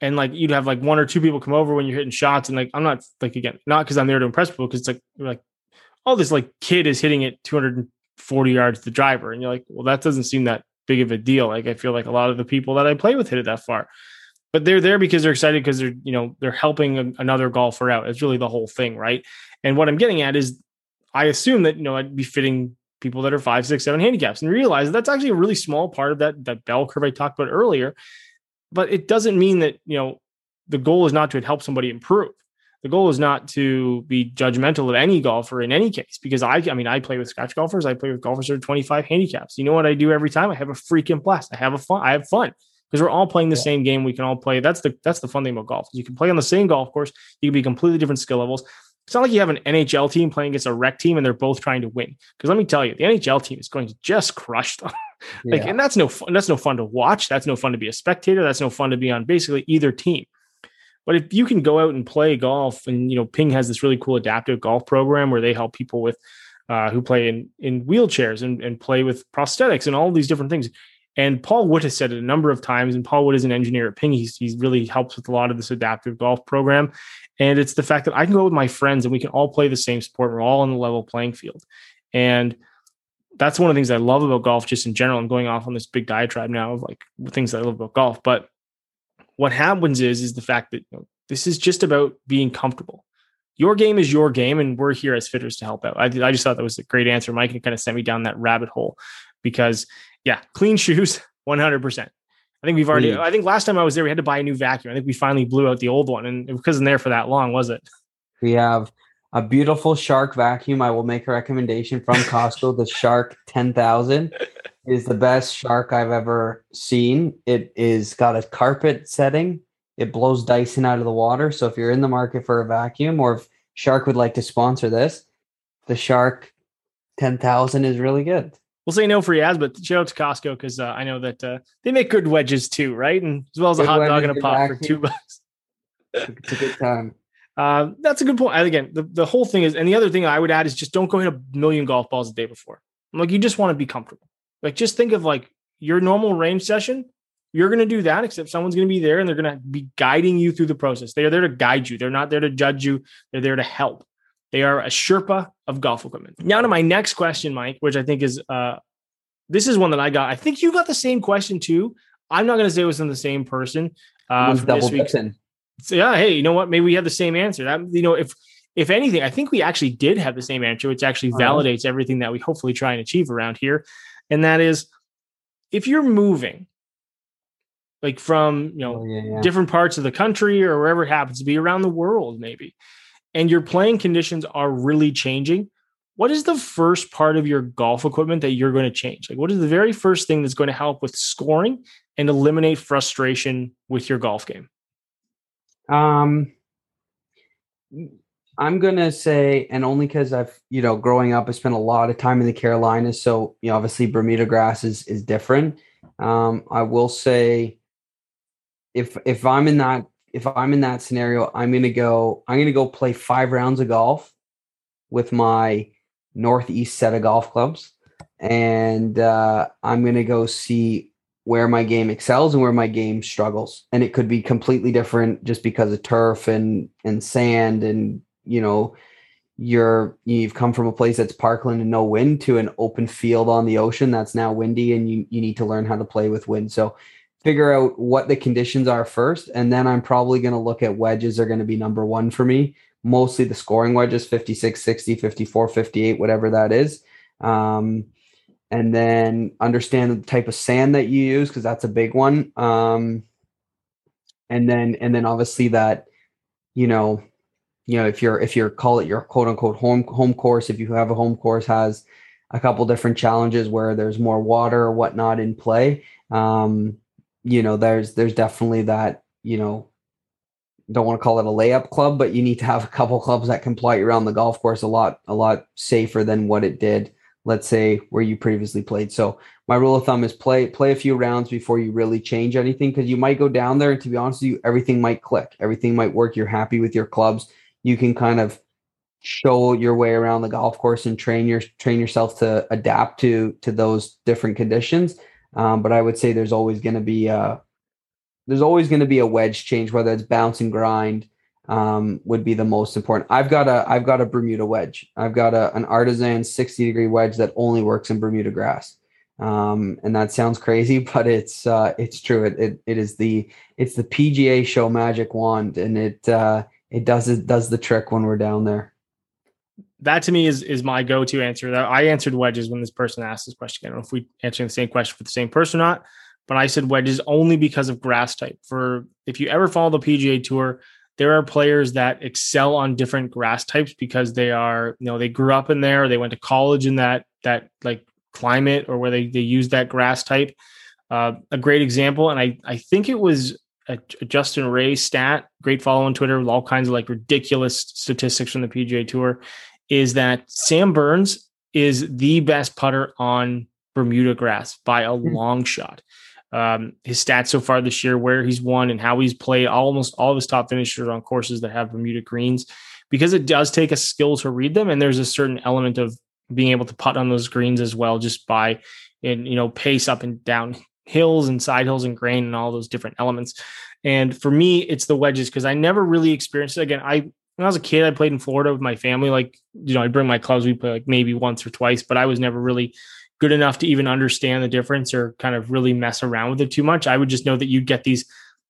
and like you'd have like one or two people come over when you're hitting shots and like i'm not like again not because i'm there to impress people because it's like like oh, this like kid is hitting it 240 yards the driver. And you're like, well, that doesn't seem that big of a deal. Like I feel like a lot of the people that I play with hit it that far. But they're there because they're excited because they're, you know, they're helping another golfer out. It's really the whole thing, right? And what I'm getting at is I assume that, you know, I'd be fitting people that are five, six, seven handicaps and realize that that's actually a really small part of that that bell curve I talked about earlier. But it doesn't mean that, you know, the goal is not to help somebody improve the goal is not to be judgmental of any golfer in any case because I I mean I play with scratch golfers, I play with golfers that are 25 handicaps. You know what I do every time? I have a freaking blast. I have a fun I have fun because we're all playing the yeah. same game. We can all play. That's the that's the fun thing about golf. You can play on the same golf course. You can be completely different skill levels. It's not like you have an NHL team playing against a rec team and they're both trying to win. Because let me tell you, the NHL team is going to just crush them. (laughs) like, yeah. and that's no fun. That's no fun to watch. That's no fun to be a spectator. That's no fun to be on basically either team. But if you can go out and play golf, and you know, Ping has this really cool adaptive golf program where they help people with uh, who play in in wheelchairs and, and play with prosthetics and all these different things. And Paul Wood has said it a number of times, and Paul Wood is an engineer at Ping. He's, he's really helps with a lot of this adaptive golf program. And it's the fact that I can go with my friends and we can all play the same sport. We're all on the level playing field. And that's one of the things I love about golf, just in general. I'm going off on this big diatribe now of like things that I love about golf. But what happens is is the fact that you know, this is just about being comfortable. Your game is your game, and we're here as fitters to help out. I, I just thought that was a great answer. Mike kind of sent me down that rabbit hole because, yeah, clean shoes, (laughs) 100%. I think we've already, I think last time I was there, we had to buy a new vacuum. I think we finally blew out the old one, and it wasn't there for that long, was it? We have a beautiful Shark vacuum. I will make a recommendation from Costco, the (laughs) Shark 10,000 is the best shark I've ever seen. It is got a carpet setting. It blows Dyson out of the water. So if you're in the market for a vacuum or if Shark would like to sponsor this, the Shark 10,000 is really good. We'll say no for Yaz, but shout out to Costco because uh, I know that uh, they make good wedges too, right? And as well as good a hot dog and a pop for two (laughs) bucks. it's a good time. Uh, that's a good point. again, the, the whole thing is, and the other thing I would add is just don't go hit a million golf balls the day before. I'm Like you just want to be comfortable. Like just think of like your normal range session. You're going to do that, except someone's going to be there and they're going to be guiding you through the process. They are there to guide you. They're not there to judge you. They're there to help. They are a Sherpa of golf equipment. Now to my next question, Mike, which I think is uh, this is one that I got. I think you got the same question too. I'm not going to say it was from the same person. Uh, double So yeah, hey, you know what? Maybe we have the same answer. That, you know, if if anything, I think we actually did have the same answer, which actually validates everything that we hopefully try and achieve around here. And that is if you're moving like from you know Oh, yeah, yeah. different parts of the country or wherever it happens to be around the world maybe and your playing conditions are really changing what is the first part of your golf equipment that you're going to change like what is the very first thing that's going to help with scoring and eliminate frustration with your golf game Um, I'm gonna say, and only because I've, you know, growing up, I spent a lot of time in the Carolinas, so you know, obviously Bermuda grass is is different. Um, I will say, if if I'm in that if I'm in that scenario, I'm gonna go. I'm gonna go play five rounds of golf with my northeast set of golf clubs, and uh, I'm gonna go see where my game excels and where my game struggles and it could be completely different just because of turf and and sand and you know you're you've come from a place that's parkland and no wind to an open field on the ocean that's now windy and you you need to learn how to play with wind so figure out what the conditions are first and then i'm probably going to look at wedges are going to be number one for me. Mostly the scoring wedges 56 60 54 58 whatever that is. Um, and then understand the type of sand that you use because that's a big one. Um, and then and then obviously that you know you know if you're if you're call it your quote unquote home home course if you have a home course has a couple different challenges where there's more water or whatnot in play. Um, you know there's there's definitely that you know don't want to call it a layup club but you need to have a couple clubs that can play around the golf course a lot a lot safer than what it did let's say where you previously played. So my rule of thumb is play play a few rounds before you really change anything because you might go down there and to be honest with you, everything might click, everything might work. You're happy with your clubs. You can kind of show your way around the golf course and train your train yourself to adapt to to those different conditions. Um, but I would say there's always going to be a there's always going to be a wedge change, whether it's bounce and grind um, would be the most important. I've got a I've got a Bermuda wedge. I've got a an artisan 60 degree wedge that only works in Bermuda grass. Um, and that sounds crazy, (laughs) but it's uh, it's true. It, it it is the it's the PGA show magic wand, and it uh, it does it does the trick when we're down there. That to me is is my go-to answer. I answered wedges when this person asked this question. I don't know if we answering the same question for the same person or not, but I said wedges only because of grass type. For if you ever follow the PGA Tour, there are players that excel on different grass types because they are, you know, they grew up in there, or they went to college in that that like climate or where they they use that grass type. Uh, a great example, and I I think it was a, a Justin Ray stat, great follow on Twitter with all kinds of like ridiculous statistics from the PGA Tour, is that Sam Burns is the best putter on Bermuda grass by a long shot. Um, his stats so far this year, where he's won and how he's played almost all of his top finishers on courses that have Bermuda greens, because it does take a skill to read them, and there's a certain element of being able to putt on those greens as well, just by and you know pace up and down hills and side hills and grain and all those different elements. And for me, it's the wedges because I never really experienced it. Again, I when I was a kid, I played in Florida with my family. Like, you know, I'd bring my clubs, we play like maybe once or twice, but I was never really good enough to even understand the difference or kind of really mess around with it too much. I would just know that you'd get these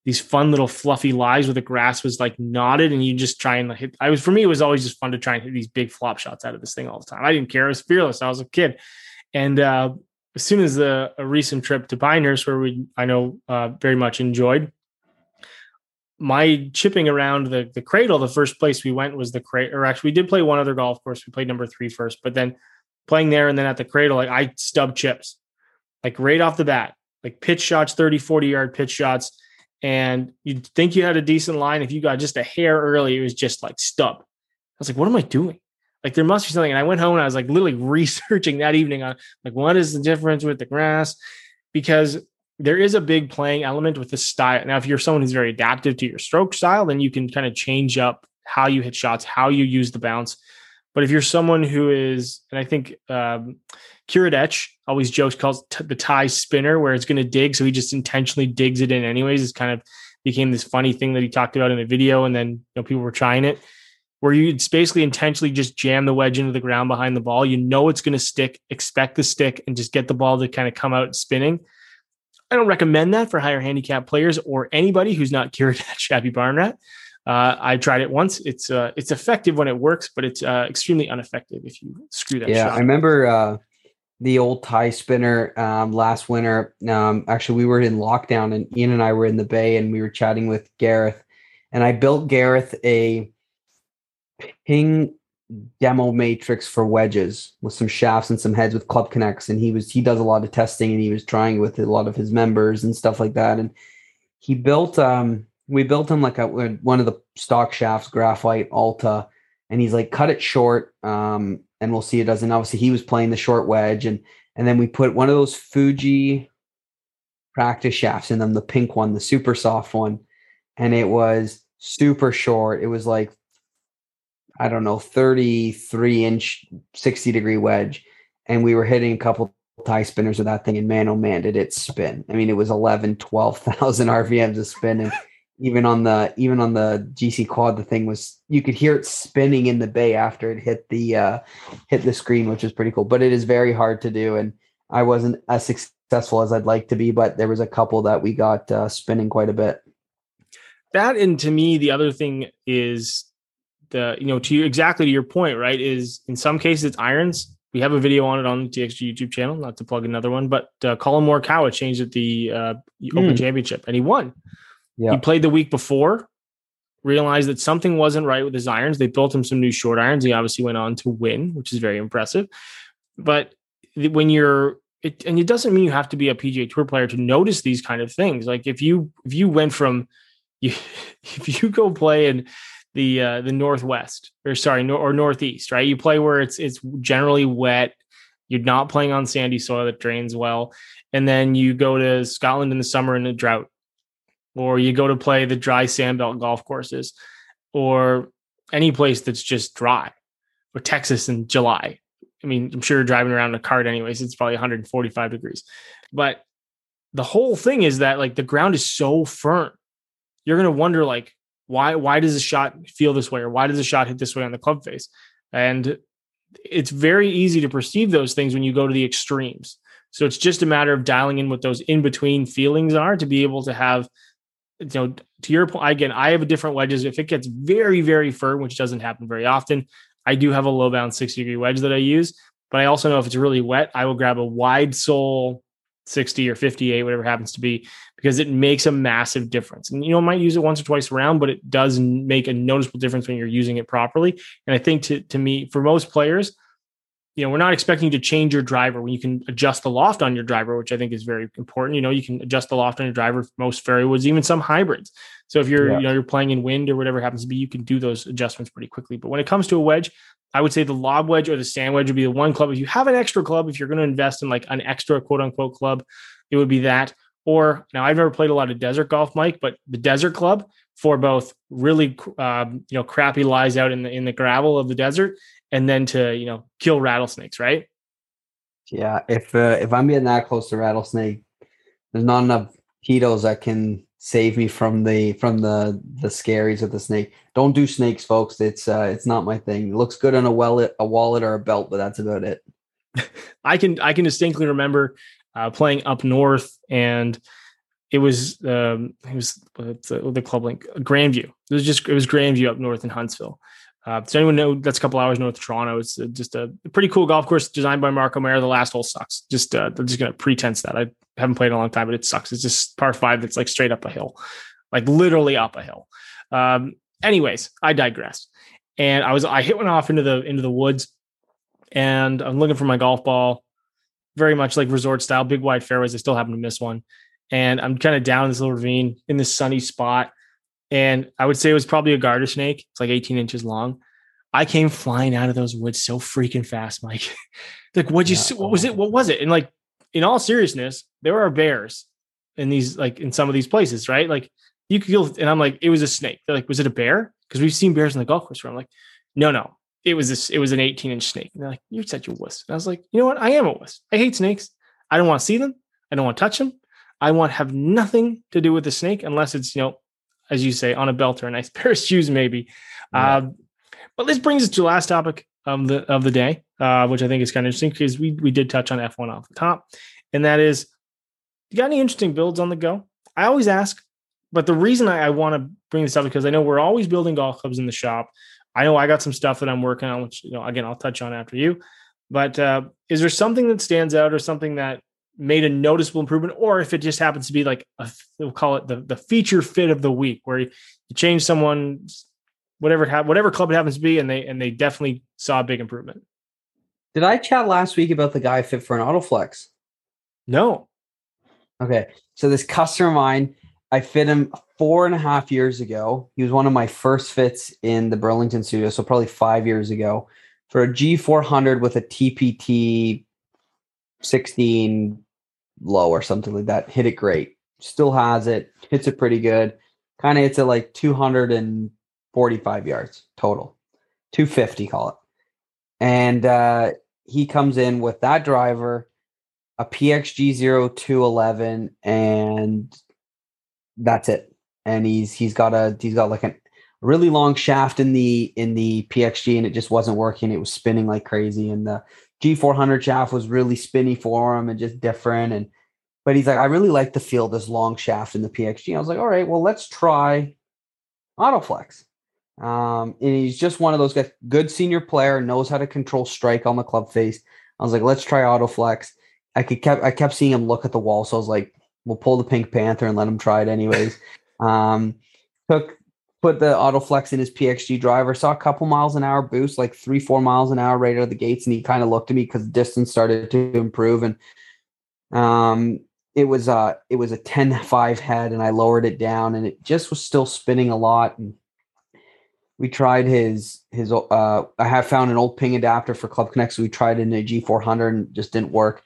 these fun little fluffy lies where the grass was like knotted and you just try and hit. I was for me, it was always just fun to try and hit these big flop shots out of this thing all the time. I didn't care. I was fearless. I was a kid. And uh, as soon as the, a recent trip to Pinehurst, where we I know uh, very much enjoyed, my chipping around the the cradle, the first place we went was the cradle. Or actually, we did play one other golf course. We played number three first, but then playing there and then at the cradle, like I stub chips, like right off the bat, like pitch shots, 30, 40 yard pitch shots. And you'd think you had a decent line. If you got just a hair early, it was just like stub. I was like, what am I doing? Like there must be something. And I went home and I was like literally (laughs) researching that evening on like what is the difference with the grass? Because there is a big playing element with the style. Now, if you're someone who's very adaptive to your stroke style, then you can kind of change up how you hit shots, how you use the bounce. But if you're someone who is, and I think um, Kiradech always jokes calls t- the tie spinner, where it's going to dig, so he just intentionally digs it in anyways. It's kind of became this funny thing that he talked about in a video, and then you know people were trying it. where you basically intentionally just jam the wedge into the ground behind the ball. You know it's going to stick, expect the stick, and just get the ball to kind of come out spinning. I don't recommend that for higher handicap players or anybody who's not cured at (laughs) Shabby Barn Rat. Uh, I tried it once. It's uh, it's effective when it works, but it's uh, extremely ineffective if you screw that. Yeah, shot. I remember uh, the old tie spinner um, last winter. Um, actually, we were in lockdown, and Ian and I were in the bay, and we were chatting with Gareth, and I built Gareth a ping demo matrix for wedges with some shafts and some heads with club connects. And he was he does a lot of testing and he was trying with a lot of his members and stuff like that. And he built um we built him like a one of the stock shafts graphite alta. And he's like cut it short um and we'll see it doesn't. Obviously he was playing the short wedge. And and then we put one of those fuji practice shafts in them the pink one the super soft one. And it was super short. It was like I don't know, 33 inch, 60 degree wedge. And we were hitting a couple tie spinners with that thing. And man, oh man, did it spin. I mean, it was 11, 12,000 RPMs of spin. And even on the, even on the GC quad, the thing was, you could hear it spinning in the bay after it hit the, uh, hit the screen, which is pretty cool, but it is very hard to do. And I wasn't as successful as I'd like to be, but there was a couple that we got uh, spinning quite a bit. That, and to me, the other thing is the you know to you exactly to your point right is in some cases it's irons we have a video on it on the txg youtube channel not to plug another one but uh, collin morikawa changed at the uh, open mm. championship and he won yeah. he played the week before realized that something wasn't right with his irons they built him some new short irons he obviously went on to win which is very impressive but when you're it, and it doesn't mean you have to be a PGA Tour player to notice these kind of things. Like if you if you went from you (laughs) if you go play and the uh, the northwest or sorry or northeast right? You play where it's it's generally wet. You're not playing on sandy soil that drains well. And then you go to scotland in the summer in a drought. Or you go to play the dry sandbelt golf courses. Or any place that's just dry. Or texas in july. I mean i'm sure you're driving around in a cart anyways. It's probably 145 degrees. But the whole thing is that like the ground is so firm. You're going to wonder like why why does a shot feel this way or why does a shot hit this way on the club face? And it's very easy to perceive those things when you go to the extremes. So it's just a matter of dialing in what those in between feelings are to be able to have you know to your point again i have a different wedges. If it gets very very firm which doesn't happen very often i do have a low bound 60 degree wedge that i use. But i also know if it's really wet i will grab a wide sole 60 or 58 whatever happens to be because it makes a massive difference. And you know, might use it once or twice around, but it does make a noticeable difference when you're using it properly. And I think to to me, for most players, you know, we're not expecting you to change your driver when you can adjust the loft on your driver, which I think is very important. You know, you can adjust the loft on your driver most fairway woods, even some hybrids. So if you're, yeah. you know, you're playing in wind or whatever happens to be, you can do those adjustments pretty quickly. But when it comes to a wedge, I would say the lob wedge or the sand wedge would be the one club. If you have an extra club, if you're going to invest in like an extra quote unquote club, it would be that. Or now I've never played a lot of desert golf, Mike, but the desert club for both really um, you know crappy lies out in the in the gravel of the desert, and then to you know kill rattlesnakes, right? Yeah, if uh, if I'm getting that close to rattlesnake, there's not enough Tito's that can save me from the from the the scaries of the snake. Don't do snakes, folks. It's uh it's not my thing. It looks good on a wallet, a wallet or a belt, but that's about it. (laughs) I can I can distinctly remember uh, playing up north, and it was um, it was the, the club link Grandview. It was just it was Grandview up north in Huntsville. Uh, does anyone know that's a couple hours north of Toronto? It's uh, just a pretty cool golf course designed by Mark O'Meara. The last hole sucks. Just uh, I'm just gonna pretense that I haven't played in a long time, but it sucks. It's just par five that's like straight up a hill, like literally up a hill. Um, anyways, I digress. And I was I hit one off into the into the woods, and I'm looking for my golf ball very much like resort style, big wide fairways. I still happen to miss one. And I'm kind of down this little ravine in this sunny spot. And I would say it was probably a garter snake. It's like 18 inches long. I came flying out of those woods so freaking fast, Mike. (laughs) like, what'd you yeah. see? What was it? What was it? And like, in all seriousness, there are bears in these, like in some of these places, right? Like you could feel, and I'm like, it was a snake. They're like, was it a bear? Because we've seen bears in the golf course. Where I'm like, no, no, it was this, it was an 18 inch snake. And they're like, you're such a wuss. And I was like, you know what? I am a wuss. I hate snakes. I don't want to see them. I don't want to touch them. I want to have nothing to do with the snake unless it's, you know, as you say, on a belt or a nice (laughs) pair of shoes, maybe. Yeah. Um, But this brings us to the last topic of the of the day, uh, which I think is kind of interesting because we we did touch on F1 off the top, and that is, you got any interesting builds on the go? I always ask, but the reason I, I want to bring this up because I know we're always building golf clubs in the shop. I know I got some stuff that I'm working on, which you know again I'll touch on after you. But uh, is there something that stands out or something that made a noticeable improvement, or if it just happens to be like a, we'll call it the the feature fit of the week, where you, you change someone's whatever ha- whatever club it happens to be, and they and they definitely saw a big improvement. Did I chat last week about the guy fit for an autoflex? No. Okay, so this customer of mine, I fit him four and a half years ago. He was one of my first fits in the Burlington studio, so probably five years ago, for a G400 with a TPT 16 low or something like that. Hit it great. Still has it. Hits it pretty good. Kind of hits it like 245 yards total. 250, call it. And uh, he comes in with that driver, a PXG 0211, and that's it. And he's he's got a he's got like a really long shaft in the in the PXG, and it just wasn't working. It was spinning like crazy, and the G400 shaft was really spinny for him and just different. And but he's like, I really like the feel this long shaft in the PXG. I was like, all right, well, let's try Autoflex. Um, and he's just one of those guys, good senior player, knows how to control strike on the club face. I was like, let's try Autoflex. I could kept I kept seeing him look at the wall, so I was like, we'll pull the Pink Panther and let him try it anyways. (laughs) um, took put the Autoflex in his PXG driver, saw a couple miles an hour boost, like three, four miles an hour right out of the gates. And he kind of looked at me because distance started to improve. And um, it was uh it was a 10 5 head and I lowered it down and it just was still spinning a lot. And we tried his his uh I have found an old ping adapter for Club Connect. So we tried it in a G400 and just didn't work.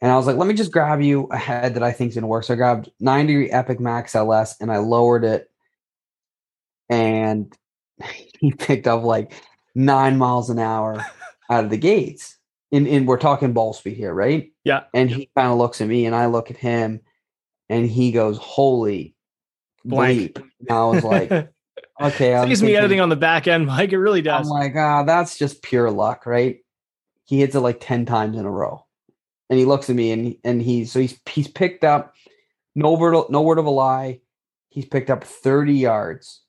And I was like, let me just grab you a head that I think is gonna work. So I grabbed 9 degree Epic Max LS and I lowered it and (laughs) he picked up like nine miles an hour (laughs) out of the gates. And, and we're talking ball speed here, right? Yeah. And he kind of looks at me and I look at him and he goes, Holy Blank. bleep. And I was like, (laughs) Okay. Saves me editing on the back end, Mike. It really does. I'm like, ah, that's just pure luck, right? He hits it like 10 times in a row. And he looks at me and and he's so he's he's picked up no word no word of a lie. He's picked up 30 yards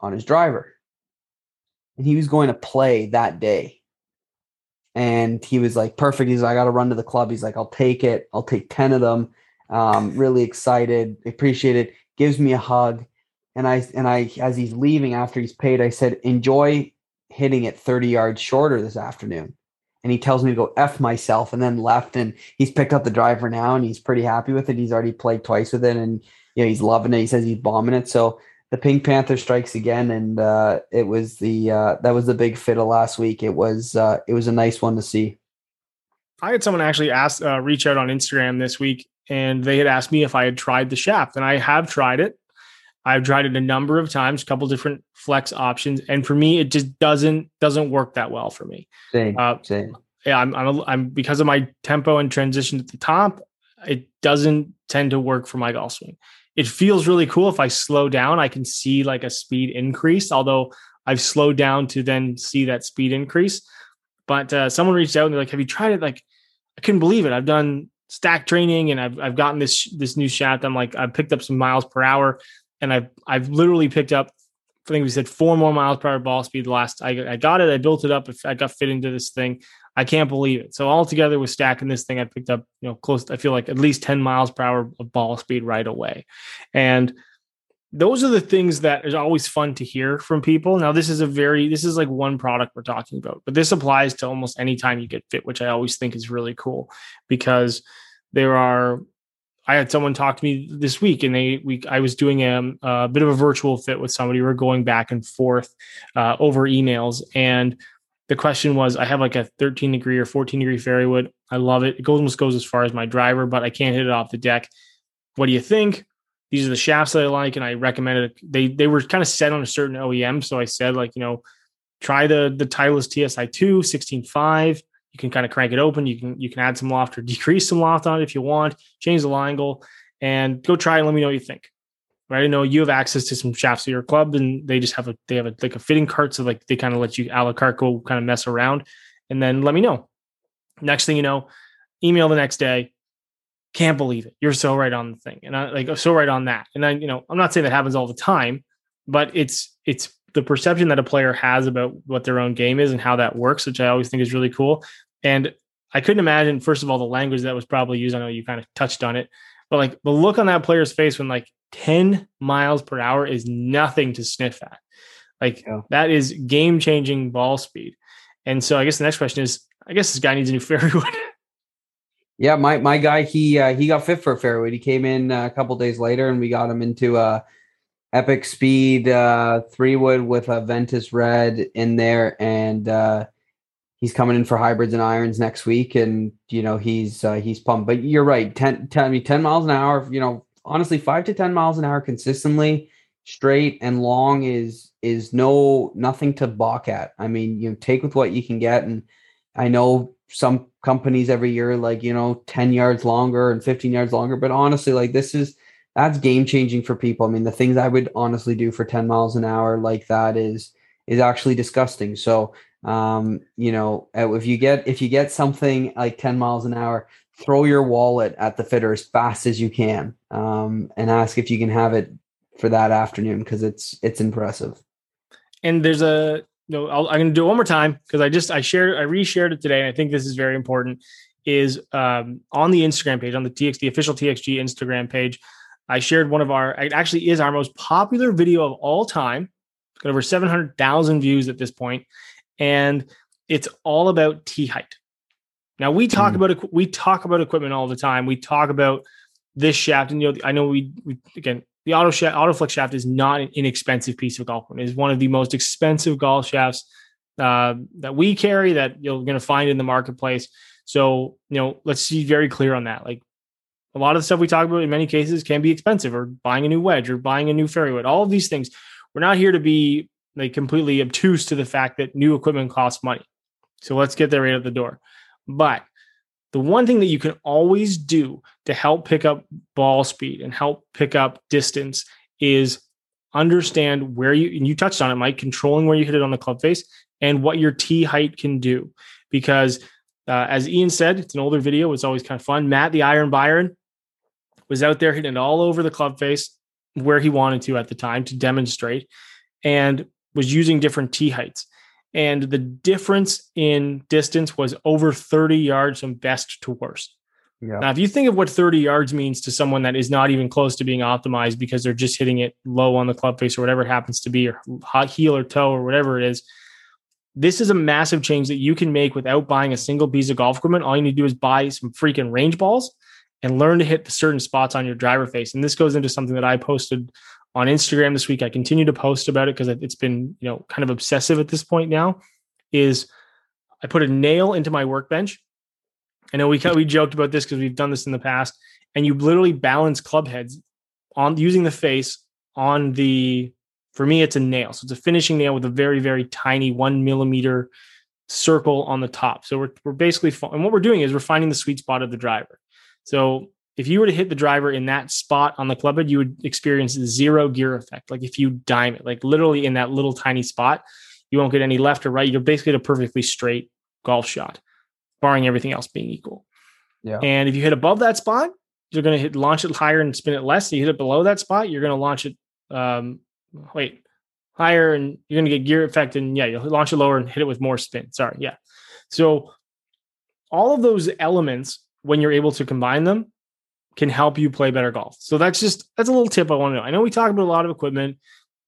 on his driver. And he was going to play that day. And he was like, perfect. He's like, I got to run to the club. He's like, I'll take it. I'll take 10 of them. Um, really excited, appreciate it. Gives me a hug. And I, and I, as he's leaving after he's paid, I said, enjoy hitting it 30 yards shorter this afternoon. And he tells me to go F myself and then left. And he's picked up the driver now and he's pretty happy with it. He's already played twice with it and, you know, he's loving it. He says he's bombing it. So the Pink Panther strikes again, and uh, it was the uh, that was the big of last week. It was uh, it was a nice one to see. I had someone actually ask uh, reach out on Instagram this week, and they had asked me if I had tried the shaft, and I have tried it. I've tried it a number of times, a couple different flex options, and for me, it just doesn't doesn't work that well for me. Same, uh, same. Yeah, I'm, I'm I'm because of my tempo and transition at the top, it doesn't tend to work for my golf swing it feels really cool if I slow down, I can see like a speed increase, although I've slowed down to then see that speed increase. But uh, someone reached out and they're like, "Have you tried it?" Like, I couldn't believe it. I've done stack training and I've I've gotten this this new shaft. I'm like, I've picked up some miles per hour, and I've I've literally picked up. I think we said four more miles per hour ball speed. The last I, I got it, I built it up. I got fit into this thing, I can't believe it. So all together with stacking this thing, I picked up, you know, close, I feel like at least 10 miles per hour of ball speed right away. And those are the things that is always fun to hear from people. Now, this is a very, this is like one product we're talking about, but this applies to almost any time you get fit, which I always think is really cool because there are, I had someone talk to me this week and they, we, I was doing a, a bit of a virtual fit with somebody. We are going back and forth uh, over emails and the question was I have like a 13 degree or 14 degree fairway wood. I love it. It goes, almost goes as far as my driver, but I can't hit it off the deck. What do you think? These are the shafts that I like, and I recommended. They they were kind of set on a certain OEM, so I said like you know, try the the Titleist TSI 2 16.5. You can kind of crank it open. You can you can add some loft or (laughs) decrease some loft on it if you want. Change the line angle and go try and let me know what you think. Right? I know you have access to some shafts at your club, and they just have a they have a like a fitting cart, so like they kind of let you a la carte go kind of mess around, and then let me know. Next thing you know, email the next day. Can't believe it. You're so right on the thing, and I like so right on that. And then you know, I'm not saying that happens all the time, but it's it's the perception that a player has about what their own game is and how that works, which I always think is really cool. And I couldn't imagine, first of all, the language that was probably used. I know you kind of touched on it, but like the look on that player's face when like 10 miles per hour is nothing to sniff at. Like yeah. that is game changing ball speed. And so I guess the next question is I guess this guy needs a new (laughs) fairway wood. Yeah, my my guy he uh, he got fit for a fairway. He came in uh, a couple days later and we got him into a epic speed uh, three wood with a Ventus red in there and uh, he's coming in for hybrids and irons next week, and you know he's uh, he's pumped. But you're right, 10, 10, I mean, 10 miles an hour. You know, honestly, five to ten miles an hour consistently, straight and long is is no nothing to balk at. I mean, you know, take with what you can get, and I know some companies every year like you know 10 yards longer and 15 yards longer. But honestly like this is that's game changing for people. I mean the things i would honestly do for 10 miles an hour like that is is actually disgusting. So um, you know, uh, if you get if you get something like 10 miles an hour, throw your wallet at the fitter as fast as you can um, and ask if you can have it for that afternoon because it's it's impressive. And there's a no, i am going to do it one more time because I just I shared I reshared it today and I think this is very important. Is um, on the Instagram page on the TXG official TXG Instagram page. I shared one of our it actually is our most popular video of all time. It's got over 700,000 views at this point and it's all about tee height. Now we talk mm. about we talk about equipment all the time. We talk about this shaft, and you know, I know we, we again the auto shaft, AutoFlex shaft is not an inexpensive piece of golf equipment. It is one of the most expensive golf shafts uh, that we carry that you're going to find in the marketplace. So you know, let's be very clear on that. Like a lot of the stuff we talk about in many cases can be expensive, or buying a new wedge, or buying a new fairway wood. All of these things. We're not here to be like completely obtuse to the fact that new equipment costs money. So let's get that right at the door. But the one thing that you can always do to help pick up ball speed and help pick up distance is understand where you and you touched on it, Mike, controlling where you hit it on the club face and what your tee height can do. Because uh, as Ian said, it's an older video. It's always kind of fun. Matt, the Iron Byron, was out there hitting it all over the club face where he wanted to at the time to demonstrate. And was using different tee heights. And the difference in distance was over 30 yards from best to worst. Yeah. Now, if you think of what 30 yards means to someone that is not even close to being optimized because they're just hitting it low on the club face or whatever it happens to be, or hot heel or toe or whatever it is, this is a massive change that you can make without buying a single piece of golf equipment. All you need to do is buy some freaking range balls and learn to hit the certain spots on your driver face. And this goes into something that I posted on Instagram this week. I continue to post about it because it's been, you know, kind of obsessive at this point now. Is I put a nail into my workbench. I know we we joked about this because we've done this in the past, and you literally balance club heads on using the face on the. For me, it's a nail, so it's a finishing nail with a very very tiny one millimeter circle on the top. So we're we're basically and what we're doing is we're finding the sweet spot of the driver. So if you were to hit the driver in that spot on the club head, you would experience zero gear effect. Like if you dime it, like literally in that little tiny spot, you won't get any left or right. You're basically get a perfectly straight golf shot, barring everything else being equal. Yeah. And if you hit above that spot, you're going to hit launch it higher and spin it less. If you hit it below that spot, you're going to launch it. Um, wait, higher and you're going to get gear effect. And yeah, you'll launch it lower and hit it with more spin. Sorry. Yeah. So all of those elements, when you're able to combine them, can help you play better golf. So that's just that's a little tip I want to know. I know we talk about a lot of equipment,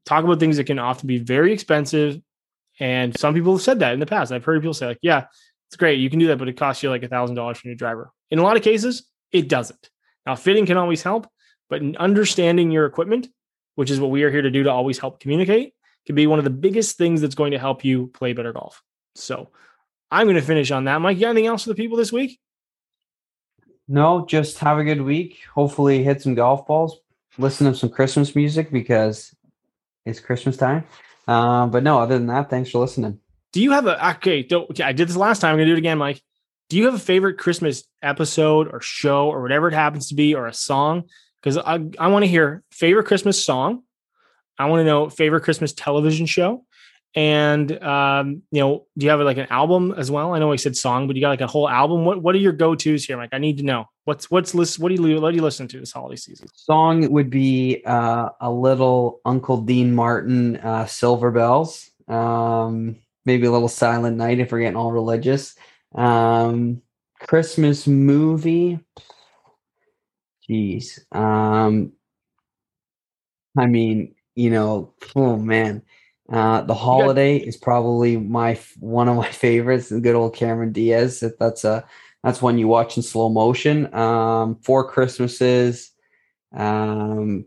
talk about things that can often be very expensive, and some people have said that in the past. I've heard people say like, "Yeah, it's great, you can do that, but it costs you like a thousand dollars for your driver." In a lot of cases, it doesn't. Now, fitting can always help, but understanding your equipment, which is what we are here to do to always help communicate, can be one of the biggest things that's going to help you play better golf. So, I'm going to finish on that. Mike, you got anything else for the people this week? No, just have a good week. Hopefully, hit some golf balls. Listen to some Christmas music because it's Christmas time. Uh, but no, other than that, thanks for listening. Do you have a okay? Don't, okay, I did this last time. I'm gonna do it again, Mike. Do you have a favorite Christmas episode or show or whatever it happens to be, or a song because I, I want to hear favorite Christmas song. I want to know favorite Christmas television show. And um, you know, do you have like an album as well? I know I said song, but you got like a whole album. What what are your go tos here, Mike? I need to know what's what's list. What do you what do you listen to this holiday season? Song would be uh, a little Uncle Dean Martin, uh, Silver Bells. Um, maybe a little Silent Night if we're getting all religious. Um, Christmas movie. Jeez. Um, I mean, you know, oh man, uh, the holiday got- is probably my one of my (laughs) favorites. The good old Cameron Diaz. If that's a that's one you watch in slow motion. Um, Four Christmases, um,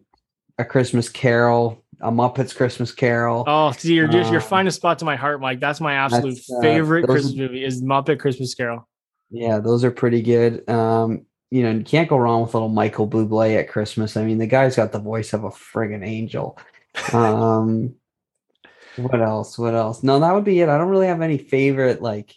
a Christmas Carol, a Muppets Christmas Carol. Oh, see, you're just um, you're finding a spot to my heart, Mike. That's my absolute that's, uh, favorite Christmas movie is Muppet Christmas Carol. Yeah, those are pretty good. Um, you know, you can't go wrong with little Michael Bublé at Christmas. I mean, the guy's got the voice of a friggin' angel. Um, what else? What else? No, that would be it. I don't really have any favorite like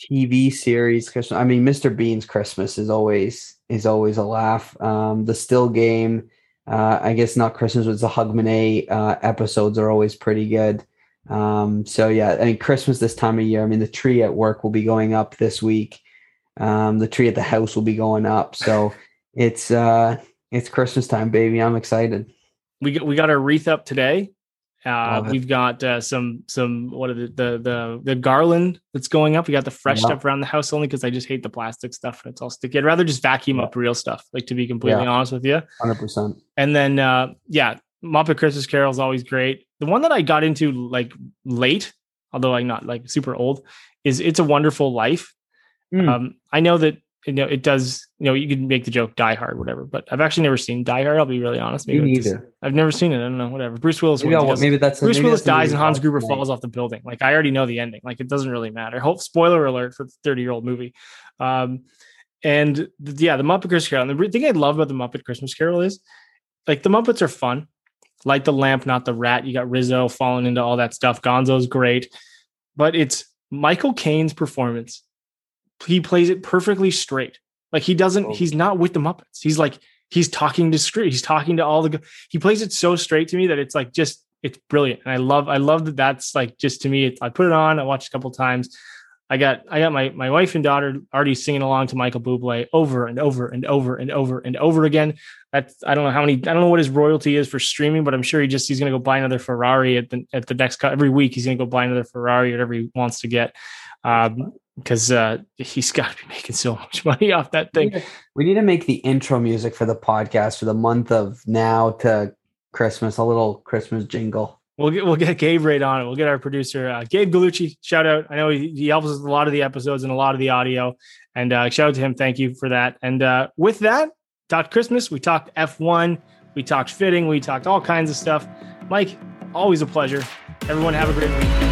TV series. Christmas. I mean, Mr. Bean's Christmas is always is always a laugh. Um, the Still Game. Uh, I guess not Christmas, but the Hogmanay uh, episodes are always pretty good. Um, so yeah, I mean, Christmas this time of year. I mean, the tree at work will be going up this week. Um, the tree at the house will be going up. So it's uh, it's Christmas time, baby. I'm excited. We got we got our wreath up today. Uh, we've got uh, some some what are the, the the the garland that's going up. We got the fresh yeah. stuff around the house only because I just hate the plastic stuff and it's all sticky. I'd rather just vacuum yeah. up real stuff. Like to be completely yeah. honest with you, hundred percent. And then uh, yeah, Muppet Christmas Carol is always great. The one that I got into like late, although I'm not like super old, is It's a Wonderful Life. Mm. Um, I know that you know it does. You know, you can make the joke Die Hard, whatever. But I've actually never seen Die Hard. I'll be really honest. Maybe Me neither. I've never seen it. I don't know. Whatever. Bruce Willis. Maybe, does, maybe that's Bruce maybe Willis that's dies and Hans Gruber falls off the building. Like I already know the ending. Like it doesn't really matter. Hope spoiler alert for the thirty year old movie. Um, and yeah, the Muppet Christmas Carol. And the thing I love about the Muppet Christmas Carol is like the Muppets are fun. Light the lamp, not the rat. You got Rizzo falling into all that stuff. Gonzo's great, but it's Michael Caine's performance. He plays it perfectly straight. Like he doesn't. Oh. He's not with the Muppets. He's like he's talking to street. He's talking to all the. He plays it so straight to me that it's like just it's brilliant. And I love I love that. That's like just to me. It, I put it on. I watched a couple times. I got I got my my wife and daughter already singing along to Michael Bublé over and over and over and over and over again. That's I don't know how many I don't know what his royalty is for streaming, but I'm sure he just he's gonna go buy another Ferrari at the at the next every week. He's gonna go buy another Ferrari, whatever he wants to get, um, because uh, he's (laughs) got to be making so much (laughs) money off that thing. We need, to, we need to make the intro music for the podcast for the month of now to Christmas, a little Christmas jingle. We'll get we'll get Gabe right on it. We'll get our producer uh, Gabe Galucci. Shout out! I know he, he, helps us with a lot of the episodes and a lot of the audio. And uh, shout out to him. Thank you for that. And uh, with that, talked Christmas. We talked F one. We talked fitting. We talked all kinds of stuff. Mike, always a pleasure. Everyone have a great week.